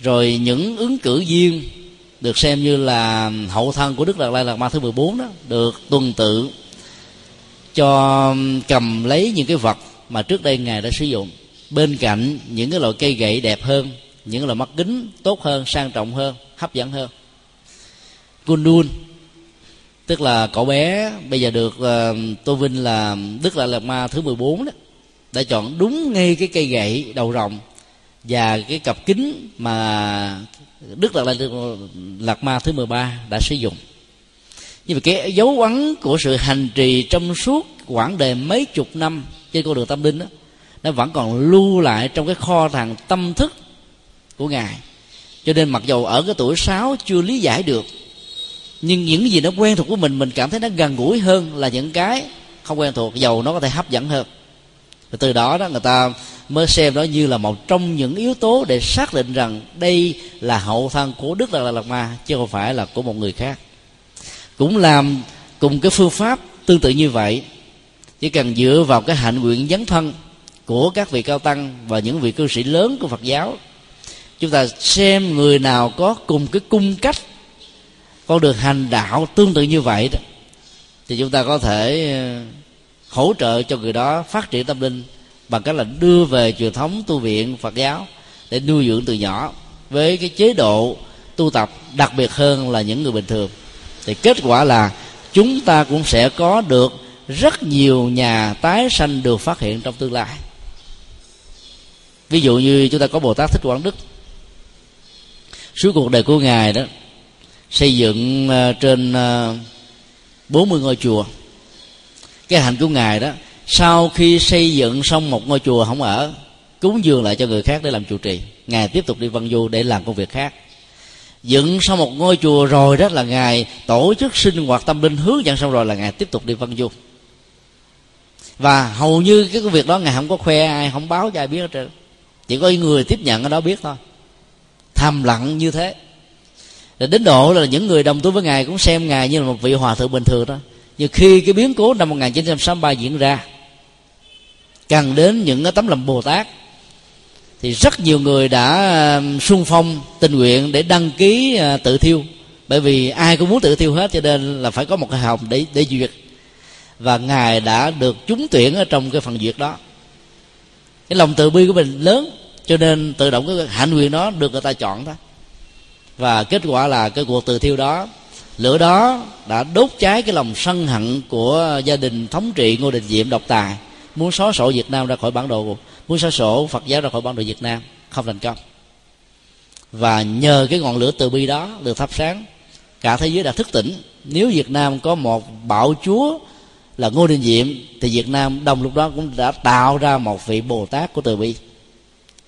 Rồi những ứng cử viên được xem như là hậu thân của đức đạt lai lạt ma thứ 14 đó được tuần tự cho cầm lấy những cái vật mà trước đây ngài đã sử dụng. Bên cạnh những cái loại cây gậy đẹp hơn những loại mắt kính tốt hơn sang trọng hơn hấp dẫn hơn. Kundun tức là cậu bé bây giờ được uh, tô vinh là đức lại lạt ma thứ 14 đó đã chọn đúng ngay cái cây gậy đầu rồng và cái cặp kính mà đức lạt lạt ma thứ 13 đã sử dụng. Nhưng mà cái dấu ấn của sự hành trì trong suốt quãng đời mấy chục năm trên con đường tâm linh đó nó vẫn còn lưu lại trong cái kho tàng tâm thức của ngài. Cho nên mặc dầu ở cái tuổi sáu chưa lý giải được, nhưng những gì nó quen thuộc của mình mình cảm thấy nó gần gũi hơn là những cái không quen thuộc, dầu nó có thể hấp dẫn hơn và từ đó đó người ta mới xem nó như là một trong những yếu tố để xác định rằng đây là hậu thân của đức đạt lạt ma, chứ không phải là của một người khác. Cũng làm cùng cái phương pháp tương tự như vậy, chỉ cần dựa vào cái hạnh nguyện dấn thân của các vị cao tăng và những vị cư sĩ lớn của phật giáo, chúng ta xem người nào có cùng cái cung cách con đường hành đạo tương tự như vậy đó, thì chúng ta có thể hỗ trợ cho người đó phát triển tâm linh bằng cách là đưa về truyền thống tu viện Phật giáo để nuôi dưỡng từ nhỏ với cái chế độ tu tập đặc biệt hơn là những người bình thường. Thì kết quả là chúng ta cũng sẽ có được rất nhiều nhà tái sanh được phát hiện trong tương lai. Ví dụ như chúng ta có bồ tát thích quảng đức. Suốt cuộc đời của ngài đó, xây dựng ờ, trên ờ, 40 ngôi chùa cái hạnh của ngài đó, sau khi xây dựng xong một ngôi chùa không ở, cúng dường lại cho người khác để làm trụ trì. Ngài tiếp tục đi văn du để làm công việc khác. Dựng xong một ngôi chùa rồi đó là ngài tổ chức sinh hoạt tâm linh hướng dẫn xong rồi là ngài tiếp tục đi văn du. Và hầu như cái công việc đó ngài không có khoe ai, không báo cho ai biết hết trơn. Chỉ có người tiếp nhận ở đó biết thôi. Thầm lặng như thế. Rồi đến độ là những người đồng tu với ngài cũng xem ngài như là một vị hòa thượng bình thường đó nhưng khi cái biến cố năm 1963 diễn ra cần đến những cái tấm lòng bồ tát, thì rất nhiều người đã um, sung phong, tình nguyện để đăng ký à, tự thiêu. Bởi vì ai cũng muốn tự thiêu hết, cho nên là phải có một cái hồng để để duyệt. Và ngài đã được trúng tuyển ở trong cái phần duyệt đó. Cái lòng từ bi của mình lớn, cho nên tự động cái hạnh nguyện đó được người ta chọn đó. Và kết quả là cái cuộc từ thiêu đó lửa đó đã đốt cháy cái lòng sân hận của gia đình thống trị ngô đình diệm độc tài. Muốn xóa sổ việt nam ra khỏi bản đồ, muốn xóa sổ phật giáo ra khỏi bản đồ việt nam, không thành công. Và nhờ cái ngọn lửa từ bi đó được thắp sáng, cả thế giới đã thức tỉnh. Nếu việt nam có một bạo chúa là ngô đình diệm, thì việt nam đồng lúc đó cũng đã tạo ra một vị bồ tát của từ bi.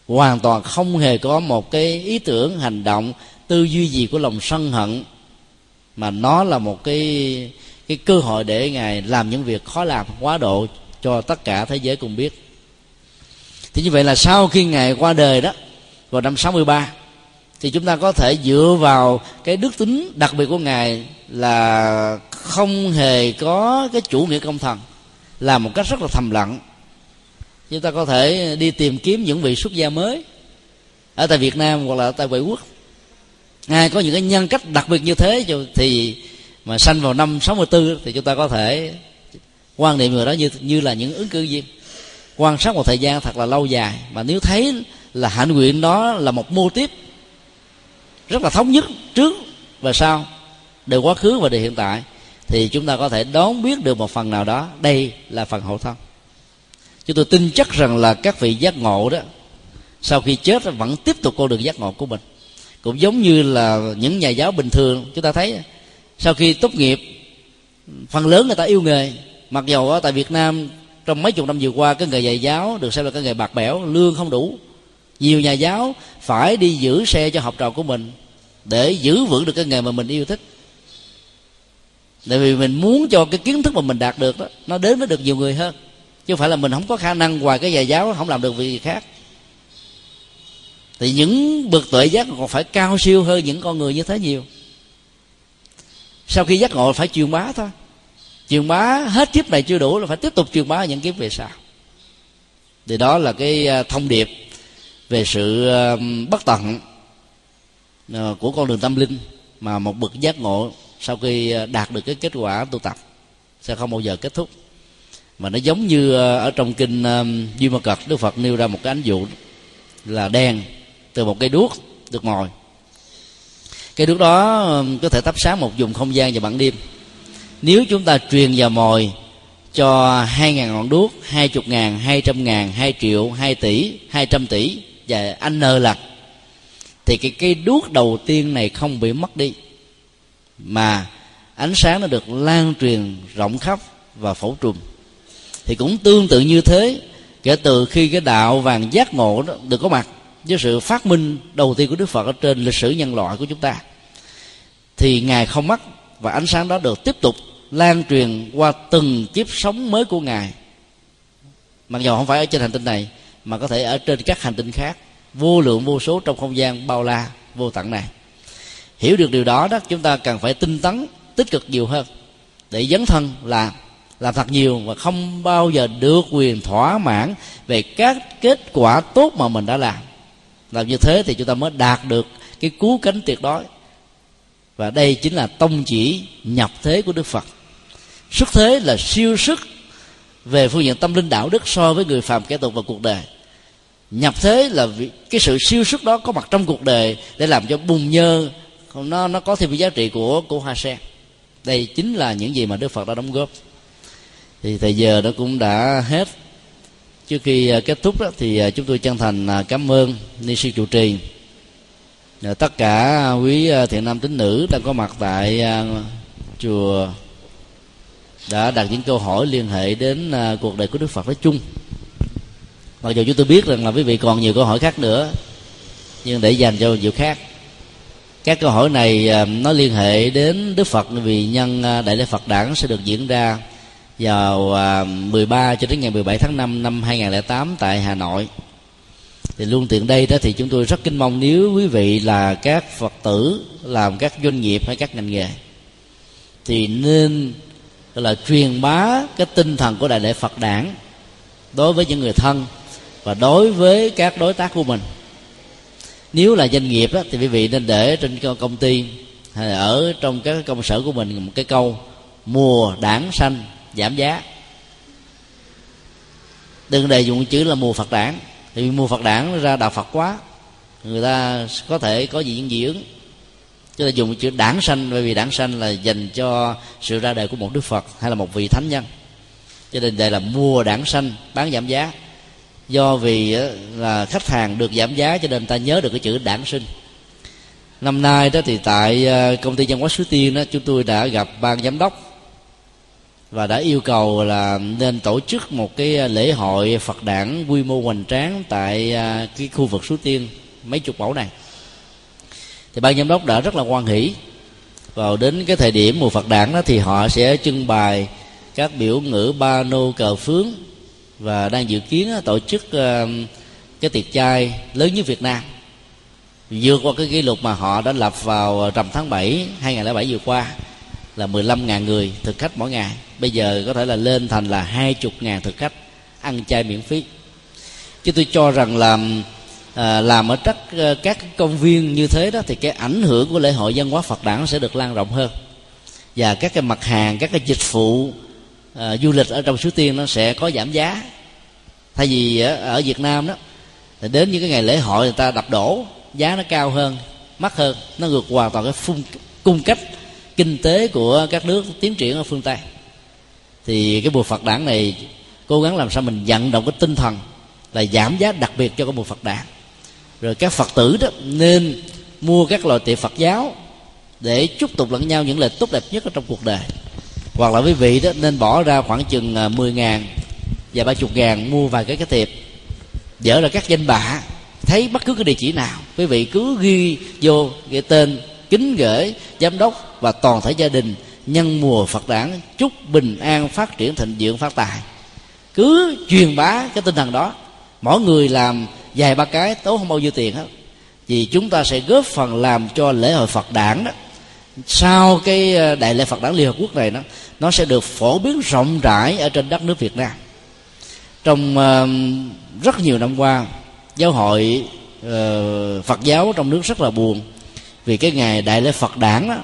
Hoàn toàn không hề có một cái ý tưởng, hành động, tư duy gì của lòng sân hận mà nó là một cái cái cơ hội để ngài làm những việc khó làm, quá độ cho tất cả thế giới cùng biết. Thì như vậy là sau khi ngài qua đời đó, vào năm 63 thì chúng ta có thể dựa vào cái đức tính đặc biệt của ngài là không hề có cái chủ nghĩa công thần làm một cách rất là thầm lặng. Chúng ta có thể đi tìm kiếm những vị xuất gia mới ở tại Việt Nam hoặc là ở tại ngoại quốc ai có những cái nhân cách đặc biệt như thế thì mà sanh vào năm 64 thì chúng ta có thể quan niệm người đó như như là những ứng cử viên. Quan sát một thời gian thật là lâu dài. Mà nếu thấy là hạnh nguyện đó là một mô tiếp rất là thống nhất trước và sau đều quá khứ và đều hiện tại, thì chúng ta có thể đón biết được một phần nào đó. Đây là phần hậu thân. Chúng tôi tin chắc rằng là các vị giác ngộ đó, sau khi chết vẫn tiếp tục con đường giác ngộ của mình cũng giống như là những nhà giáo bình thường, chúng ta thấy sau khi tốt nghiệp, phần lớn người ta yêu nghề. Mặc dầu ở tại việt nam, trong mấy chục năm vừa qua, cái nghề dạy giáo được xem là cái nghề bạc bẽo, lương không đủ. Nhiều nhà giáo phải đi giữ xe cho học trò của mình để giữ vững được cái nghề mà mình yêu thích. Tại vì mình muốn cho cái kiến thức mà mình đạt được đó, nó đến với được nhiều người hơn. Chứ không phải là mình không có khả năng ngoài cái nhà giáo, không làm được việc gì khác thì những bậc tuệ giác còn phải cao siêu hơn những con người như thế nhiều. Sau khi giác ngộ phải truyền bá thôi. Truyền bá hết kiếp này chưa đủ là phải tiếp tục truyền bá những kiếp về sau. Thì đó là cái à, thông điệp về sự à, bất tận à, của con đường tâm linh mà một bậc giác ngộ sau khi đạt được cái kết quả tu tập sẽ không bao giờ kết thúc. Mà nó giống như ở trong kinh duy ma cật, đức phật nêu ra một cái ánh dụ là đen từ một cây đuốc được mồi cây đuốc đó um, có thể thắp sáng một vùng không gian vào ban đêm. Nếu chúng ta truyền vào mồi cho hai ngàn ngọn đuốc, hai chục ngàn, hai trăm ngàn, hai triệu, hai tỷ, hai trăm tỷ và anh nơ là thì cái cây đuốc đầu tiên này không bị mất đi, mà ánh sáng nó được lan truyền rộng khắp và phổ trùm thì cũng tương tự như thế, kể từ khi cái đạo vàng giác ngộ đó được có mặt với sự phát minh đầu tiên của đức phật ở trên lịch sử nhân loại của chúng ta. Thì ngài không mất và ánh sáng đó được tiếp tục lan truyền qua từng kiếp sống mới của ngài. Mặc dù không phải ở trên hành tinh này, mà có thể ở trên các hành tinh khác, vô lượng vô số trong không gian bao la, vô tận này. Hiểu được điều đó đó, chúng ta cần phải tinh tấn, tích cực nhiều hơn để dấn thân làm làm thật nhiều và không bao giờ được quyền thỏa mãn về các kết quả tốt mà mình đã làm làm như thế thì chúng ta mới đạt được cái cứu cánh tuyệt đối. Và đây chính là tông chỉ nhập thế của đức phật. Xuất thế là siêu sức về phương diện tâm linh đạo đức so với người phàm kẻ tục và cuộc đời. Nhập thế là cái sự siêu sức đó có mặt trong cuộc đời để làm cho bùng nhơ, nó nó có thêm cái giá trị của của hoa sen. Đây chính là những gì mà đức phật đã đóng góp. Thì thời giờ nó cũng đã hết trước khi à, kết thúc đó, thì à, chúng tôi chân thành à, cảm ơn ni sư chủ trì. Tất cả quý thiện nam tín nữ đang có mặt tại chùa đã đặt những câu hỏi liên hệ đến cuộc đời của đức phật nói chung. Mặc dù chúng tôi biết rằng là quý vị còn nhiều câu hỏi khác nữa nhưng để dành cho nhiều khác. Các câu hỏi này nó liên hệ đến đức phật vì nhân đại lễ phật đản sẽ được diễn ra vào à, 13 cho đến ngày 17 tháng 5 năm 2008 tại Hà Nội. Thì luôn tiện đây đó thì chúng tôi rất kinh mong nếu quý vị là các phật tử làm các doanh nghiệp hay các ngành nghề thì nên là truyền bá cái tinh thần của đại lễ phật đản đối với những người thân và đối với các đối tác của mình. Nếu là doanh nghiệp đó, thì quý vị nên để trên công ty hay ở trong các công sở của mình một cái câu mùa đảng xanh giảm giá. Đừng đề dụng chữ là mùa phật đản. Thì mùa phật đản ra đạo phật quá, người ta có thể có gì những dị ứng. Chúng ta dùng chữ đảng sanh, bởi vì đảng sanh là dành cho sự ra đời của một đức phật hay là một vị thánh nhân. Cho nên đây là mua đảng sanh, bán giảm giá. Do vì là khách hàng được giảm giá cho nên ta nhớ được cái chữ đảng sinh. Năm nay đó thì tại ờ, công ty văn hóa suối tiên đó, chúng tôi đã gặp ban giám đốc và đã yêu cầu là nên tổ chức một cái à, lễ hội Phật đản quy mô hoành tráng tại à, cái khu vực Suối Tiên, mấy chục mẫu này. Thì ban giám đốc đã rất là quan hỷ. Vào đến cái thời điểm mùa Phật đản đó thì họ sẽ trưng bày các biểu ngữ ba nô cờ phướng và đang dự kiến tổ chức à, cái tiệc chay lớn nhất Việt Nam. Vượt qua cái kỷ lục mà họ đã lập vào rằm tháng 7 2007 vừa qua là 15.000 người thực khách mỗi ngày. Bây giờ có thể là lên thành là hai chục ngàn thực khách ăn chay miễn phí. Chứ tôi cho rằng là à, làm ở các ờ, các công viên như thế đó thì cái ảnh hưởng của lễ hội văn hóa Phật đản sẽ được lan rộng hơn. Và các cái mặt hàng các cái dịch vụ à, du lịch ở trong suối tiên nó sẽ có giảm giá. Thay vì ở, ở Việt Nam đó thì đến những cái ngày lễ hội người ta đập đổ giá nó cao hơn mắc hơn nó ngược hoàn toàn cái phung, cung cách kinh tế của các nước tiến triển ở phương tây. Thì cái bộ phật đản này cố gắng làm sao mình vận động cái tinh thần là giảm giá đặc biệt cho cái bộ phật đản. Rồi các phật tử đó nên mua các loại tiệm phật giáo để chúc tụng lẫn nhau những lời tốt đẹp nhất ở trong cuộc đời. Hoặc là quý vị đó nên bỏ ra khoảng chừng à, 10 ngàn và ba chục ngàn mua vài cái cái tiệp dở ra các danh bạ, thấy bất cứ cái địa chỉ nào, quý vị cứ ghi vô cái tên kính gửi giám đốc và toàn thể gia đình nhân mùa phật đản chúc bình an phát triển thịnh vượng phát tài. Cứ truyền bá cái tinh thần đó mỗi người làm vài ba cái tốn không bao nhiêu tiền hết. Vì chúng ta sẽ góp phần làm cho lễ hội phật đản đó sau cái ờ, đại lễ phật đản liên hợp quốc này nó nó sẽ được phổ biến rộng rãi ở trên đất nước việt nam. Trong uh, rất nhiều năm qua giáo hội uh, phật giáo trong nước rất là buồn vì cái ngày đại lễ phật đản đó,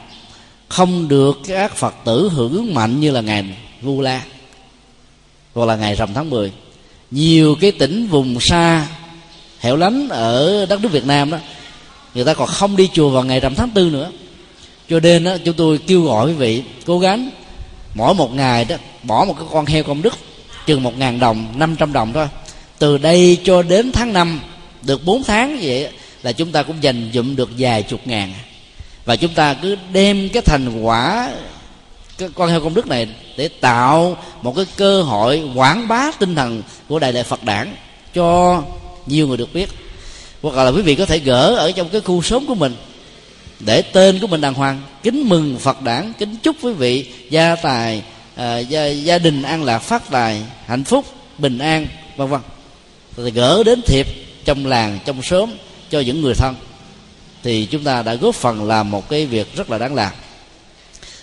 không được các phật tử hưởng ứng mạnh như là ngày vu la hoặc là ngày rằm tháng 10 nhiều cái tỉnh vùng xa hẻo lánh ở đất nước Việt Nam đó người ta còn không đi chùa vào ngày rằm tháng tư nữa. Cho nên đó, chúng tôi kêu gọi quý vị cố gắng mỗi một ngày đó bỏ một cái con heo công đức chừng một ngàn đồng năm trăm đồng thôi. Từ đây cho đến tháng năm được bốn tháng vậy là chúng ta cũng dành dụm được vài chục ngàn. Và chúng ta cứ đem cái thành quả cái con heo công đức này để tạo một cái cơ hội quảng bá tinh thần của đại lễ phật đản cho nhiều người được biết. Hoặc là quý vị có thể gỡ ở trong cái khu sống của mình để tên của mình đàng hoàng. Kính mừng phật đản kính chúc quý vị gia tài à, gia, gia đình an lạc phát tài hạnh phúc bình an vân vân. Rồi gỡ đến thiệp trong làng trong xóm cho những người thân, thì chúng ta đã góp phần làm một cái việc rất là đáng làm.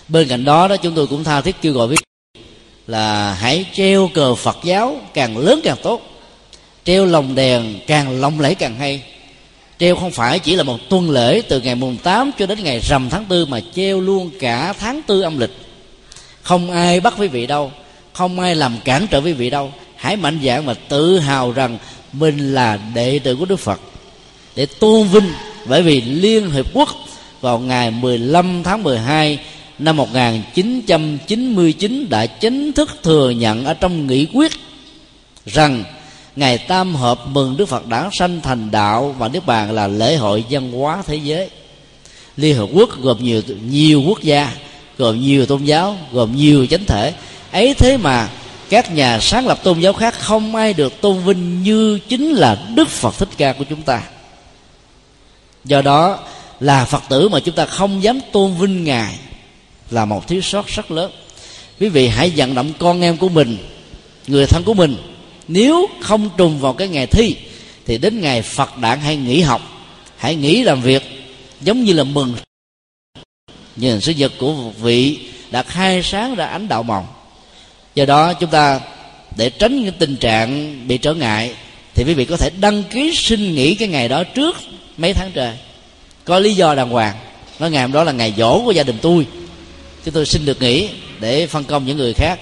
Bên cạnh đó đó, chúng tôi cũng tha thiết kêu gọi với là hãy treo cờ phật giáo càng lớn càng tốt, treo lồng đèn càng lộng lẫy càng hay. Treo không phải chỉ là một tuần lễ từ ngày mùng 8 cho đến ngày rằm tháng tư mà treo luôn cả tháng tư âm lịch. Không ai bắt quý vị đâu, không ai làm cản trở quý vị đâu. Hãy mạnh dạn mà tự hào rằng mình là đệ tử của Đức Phật để tôn vinh bởi vì Liên Hiệp Quốc vào ngày 15 tháng 12 năm 1999 đã chính thức thừa nhận ở trong nghị quyết rằng ngày tam hợp mừng Đức Phật đản sanh thành đạo và Niết Bàn là lễ hội văn hóa thế giới. Liên Hợp Quốc gồm nhiều nhiều quốc gia, gồm nhiều tôn giáo, gồm nhiều chánh thể. Ấy thế mà các nhà sáng lập tôn giáo khác không ai được tôn vinh như chính là Đức Phật Thích Ca của chúng ta. Do đó là Phật tử mà chúng ta không dám tôn vinh Ngài là một thiếu sót rất lớn. Quý vị hãy vận động con em của mình, người thân của mình, nếu không trùng vào cái ngày thi, thì đến ngày phật đản hãy nghỉ học, hãy nghỉ làm việc, giống như là mừng. Nhìn sinh nhật của một vị đã khai sáng ra ánh đạo mộng. do đó chúng ta, để tránh những tình trạng bị trở ngại, thì quý vị có thể đăng ký xin nghỉ cái ngày đó trước mấy tháng trời. Có lý do đàng hoàng. Nói ngày hôm đó là ngày dỗ của gia đình tôi. Chúng tôi xin được nghỉ để phân công những người khác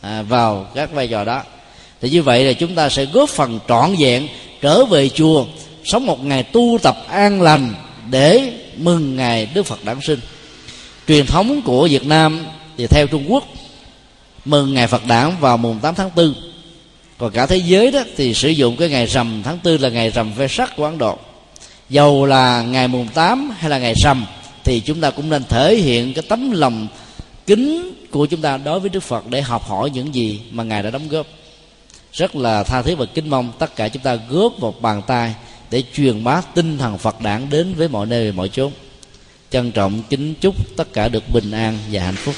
à, vào các vai trò đó. Thì như vậy là chúng ta sẽ góp phần trọn vẹn trở về chùa sống một ngày tu tập an lành để mừng ngày đức phật đản sinh. Truyền thống của việt nam thì theo trung quốc mừng ngày phật đản vào mùng 8 tháng 4 còn cả thế giới đó thì sử dụng cái ngày rằm tháng tư là ngày rằm ve sắc của ấn độ dầu là ngày mùng 8 hay là ngày rằm, thì chúng ta cũng nên thể hiện cái tấm lòng kính của chúng ta đối với đức phật để học hỏi những gì mà ngài đã đóng góp. Rất là tha thiết và kính mong tất cả chúng ta góp một bàn tay để truyền bá tinh thần phật đản đến với mọi nơi mọi chốn. Trân trọng kính chúc tất cả được bình an và hạnh phúc.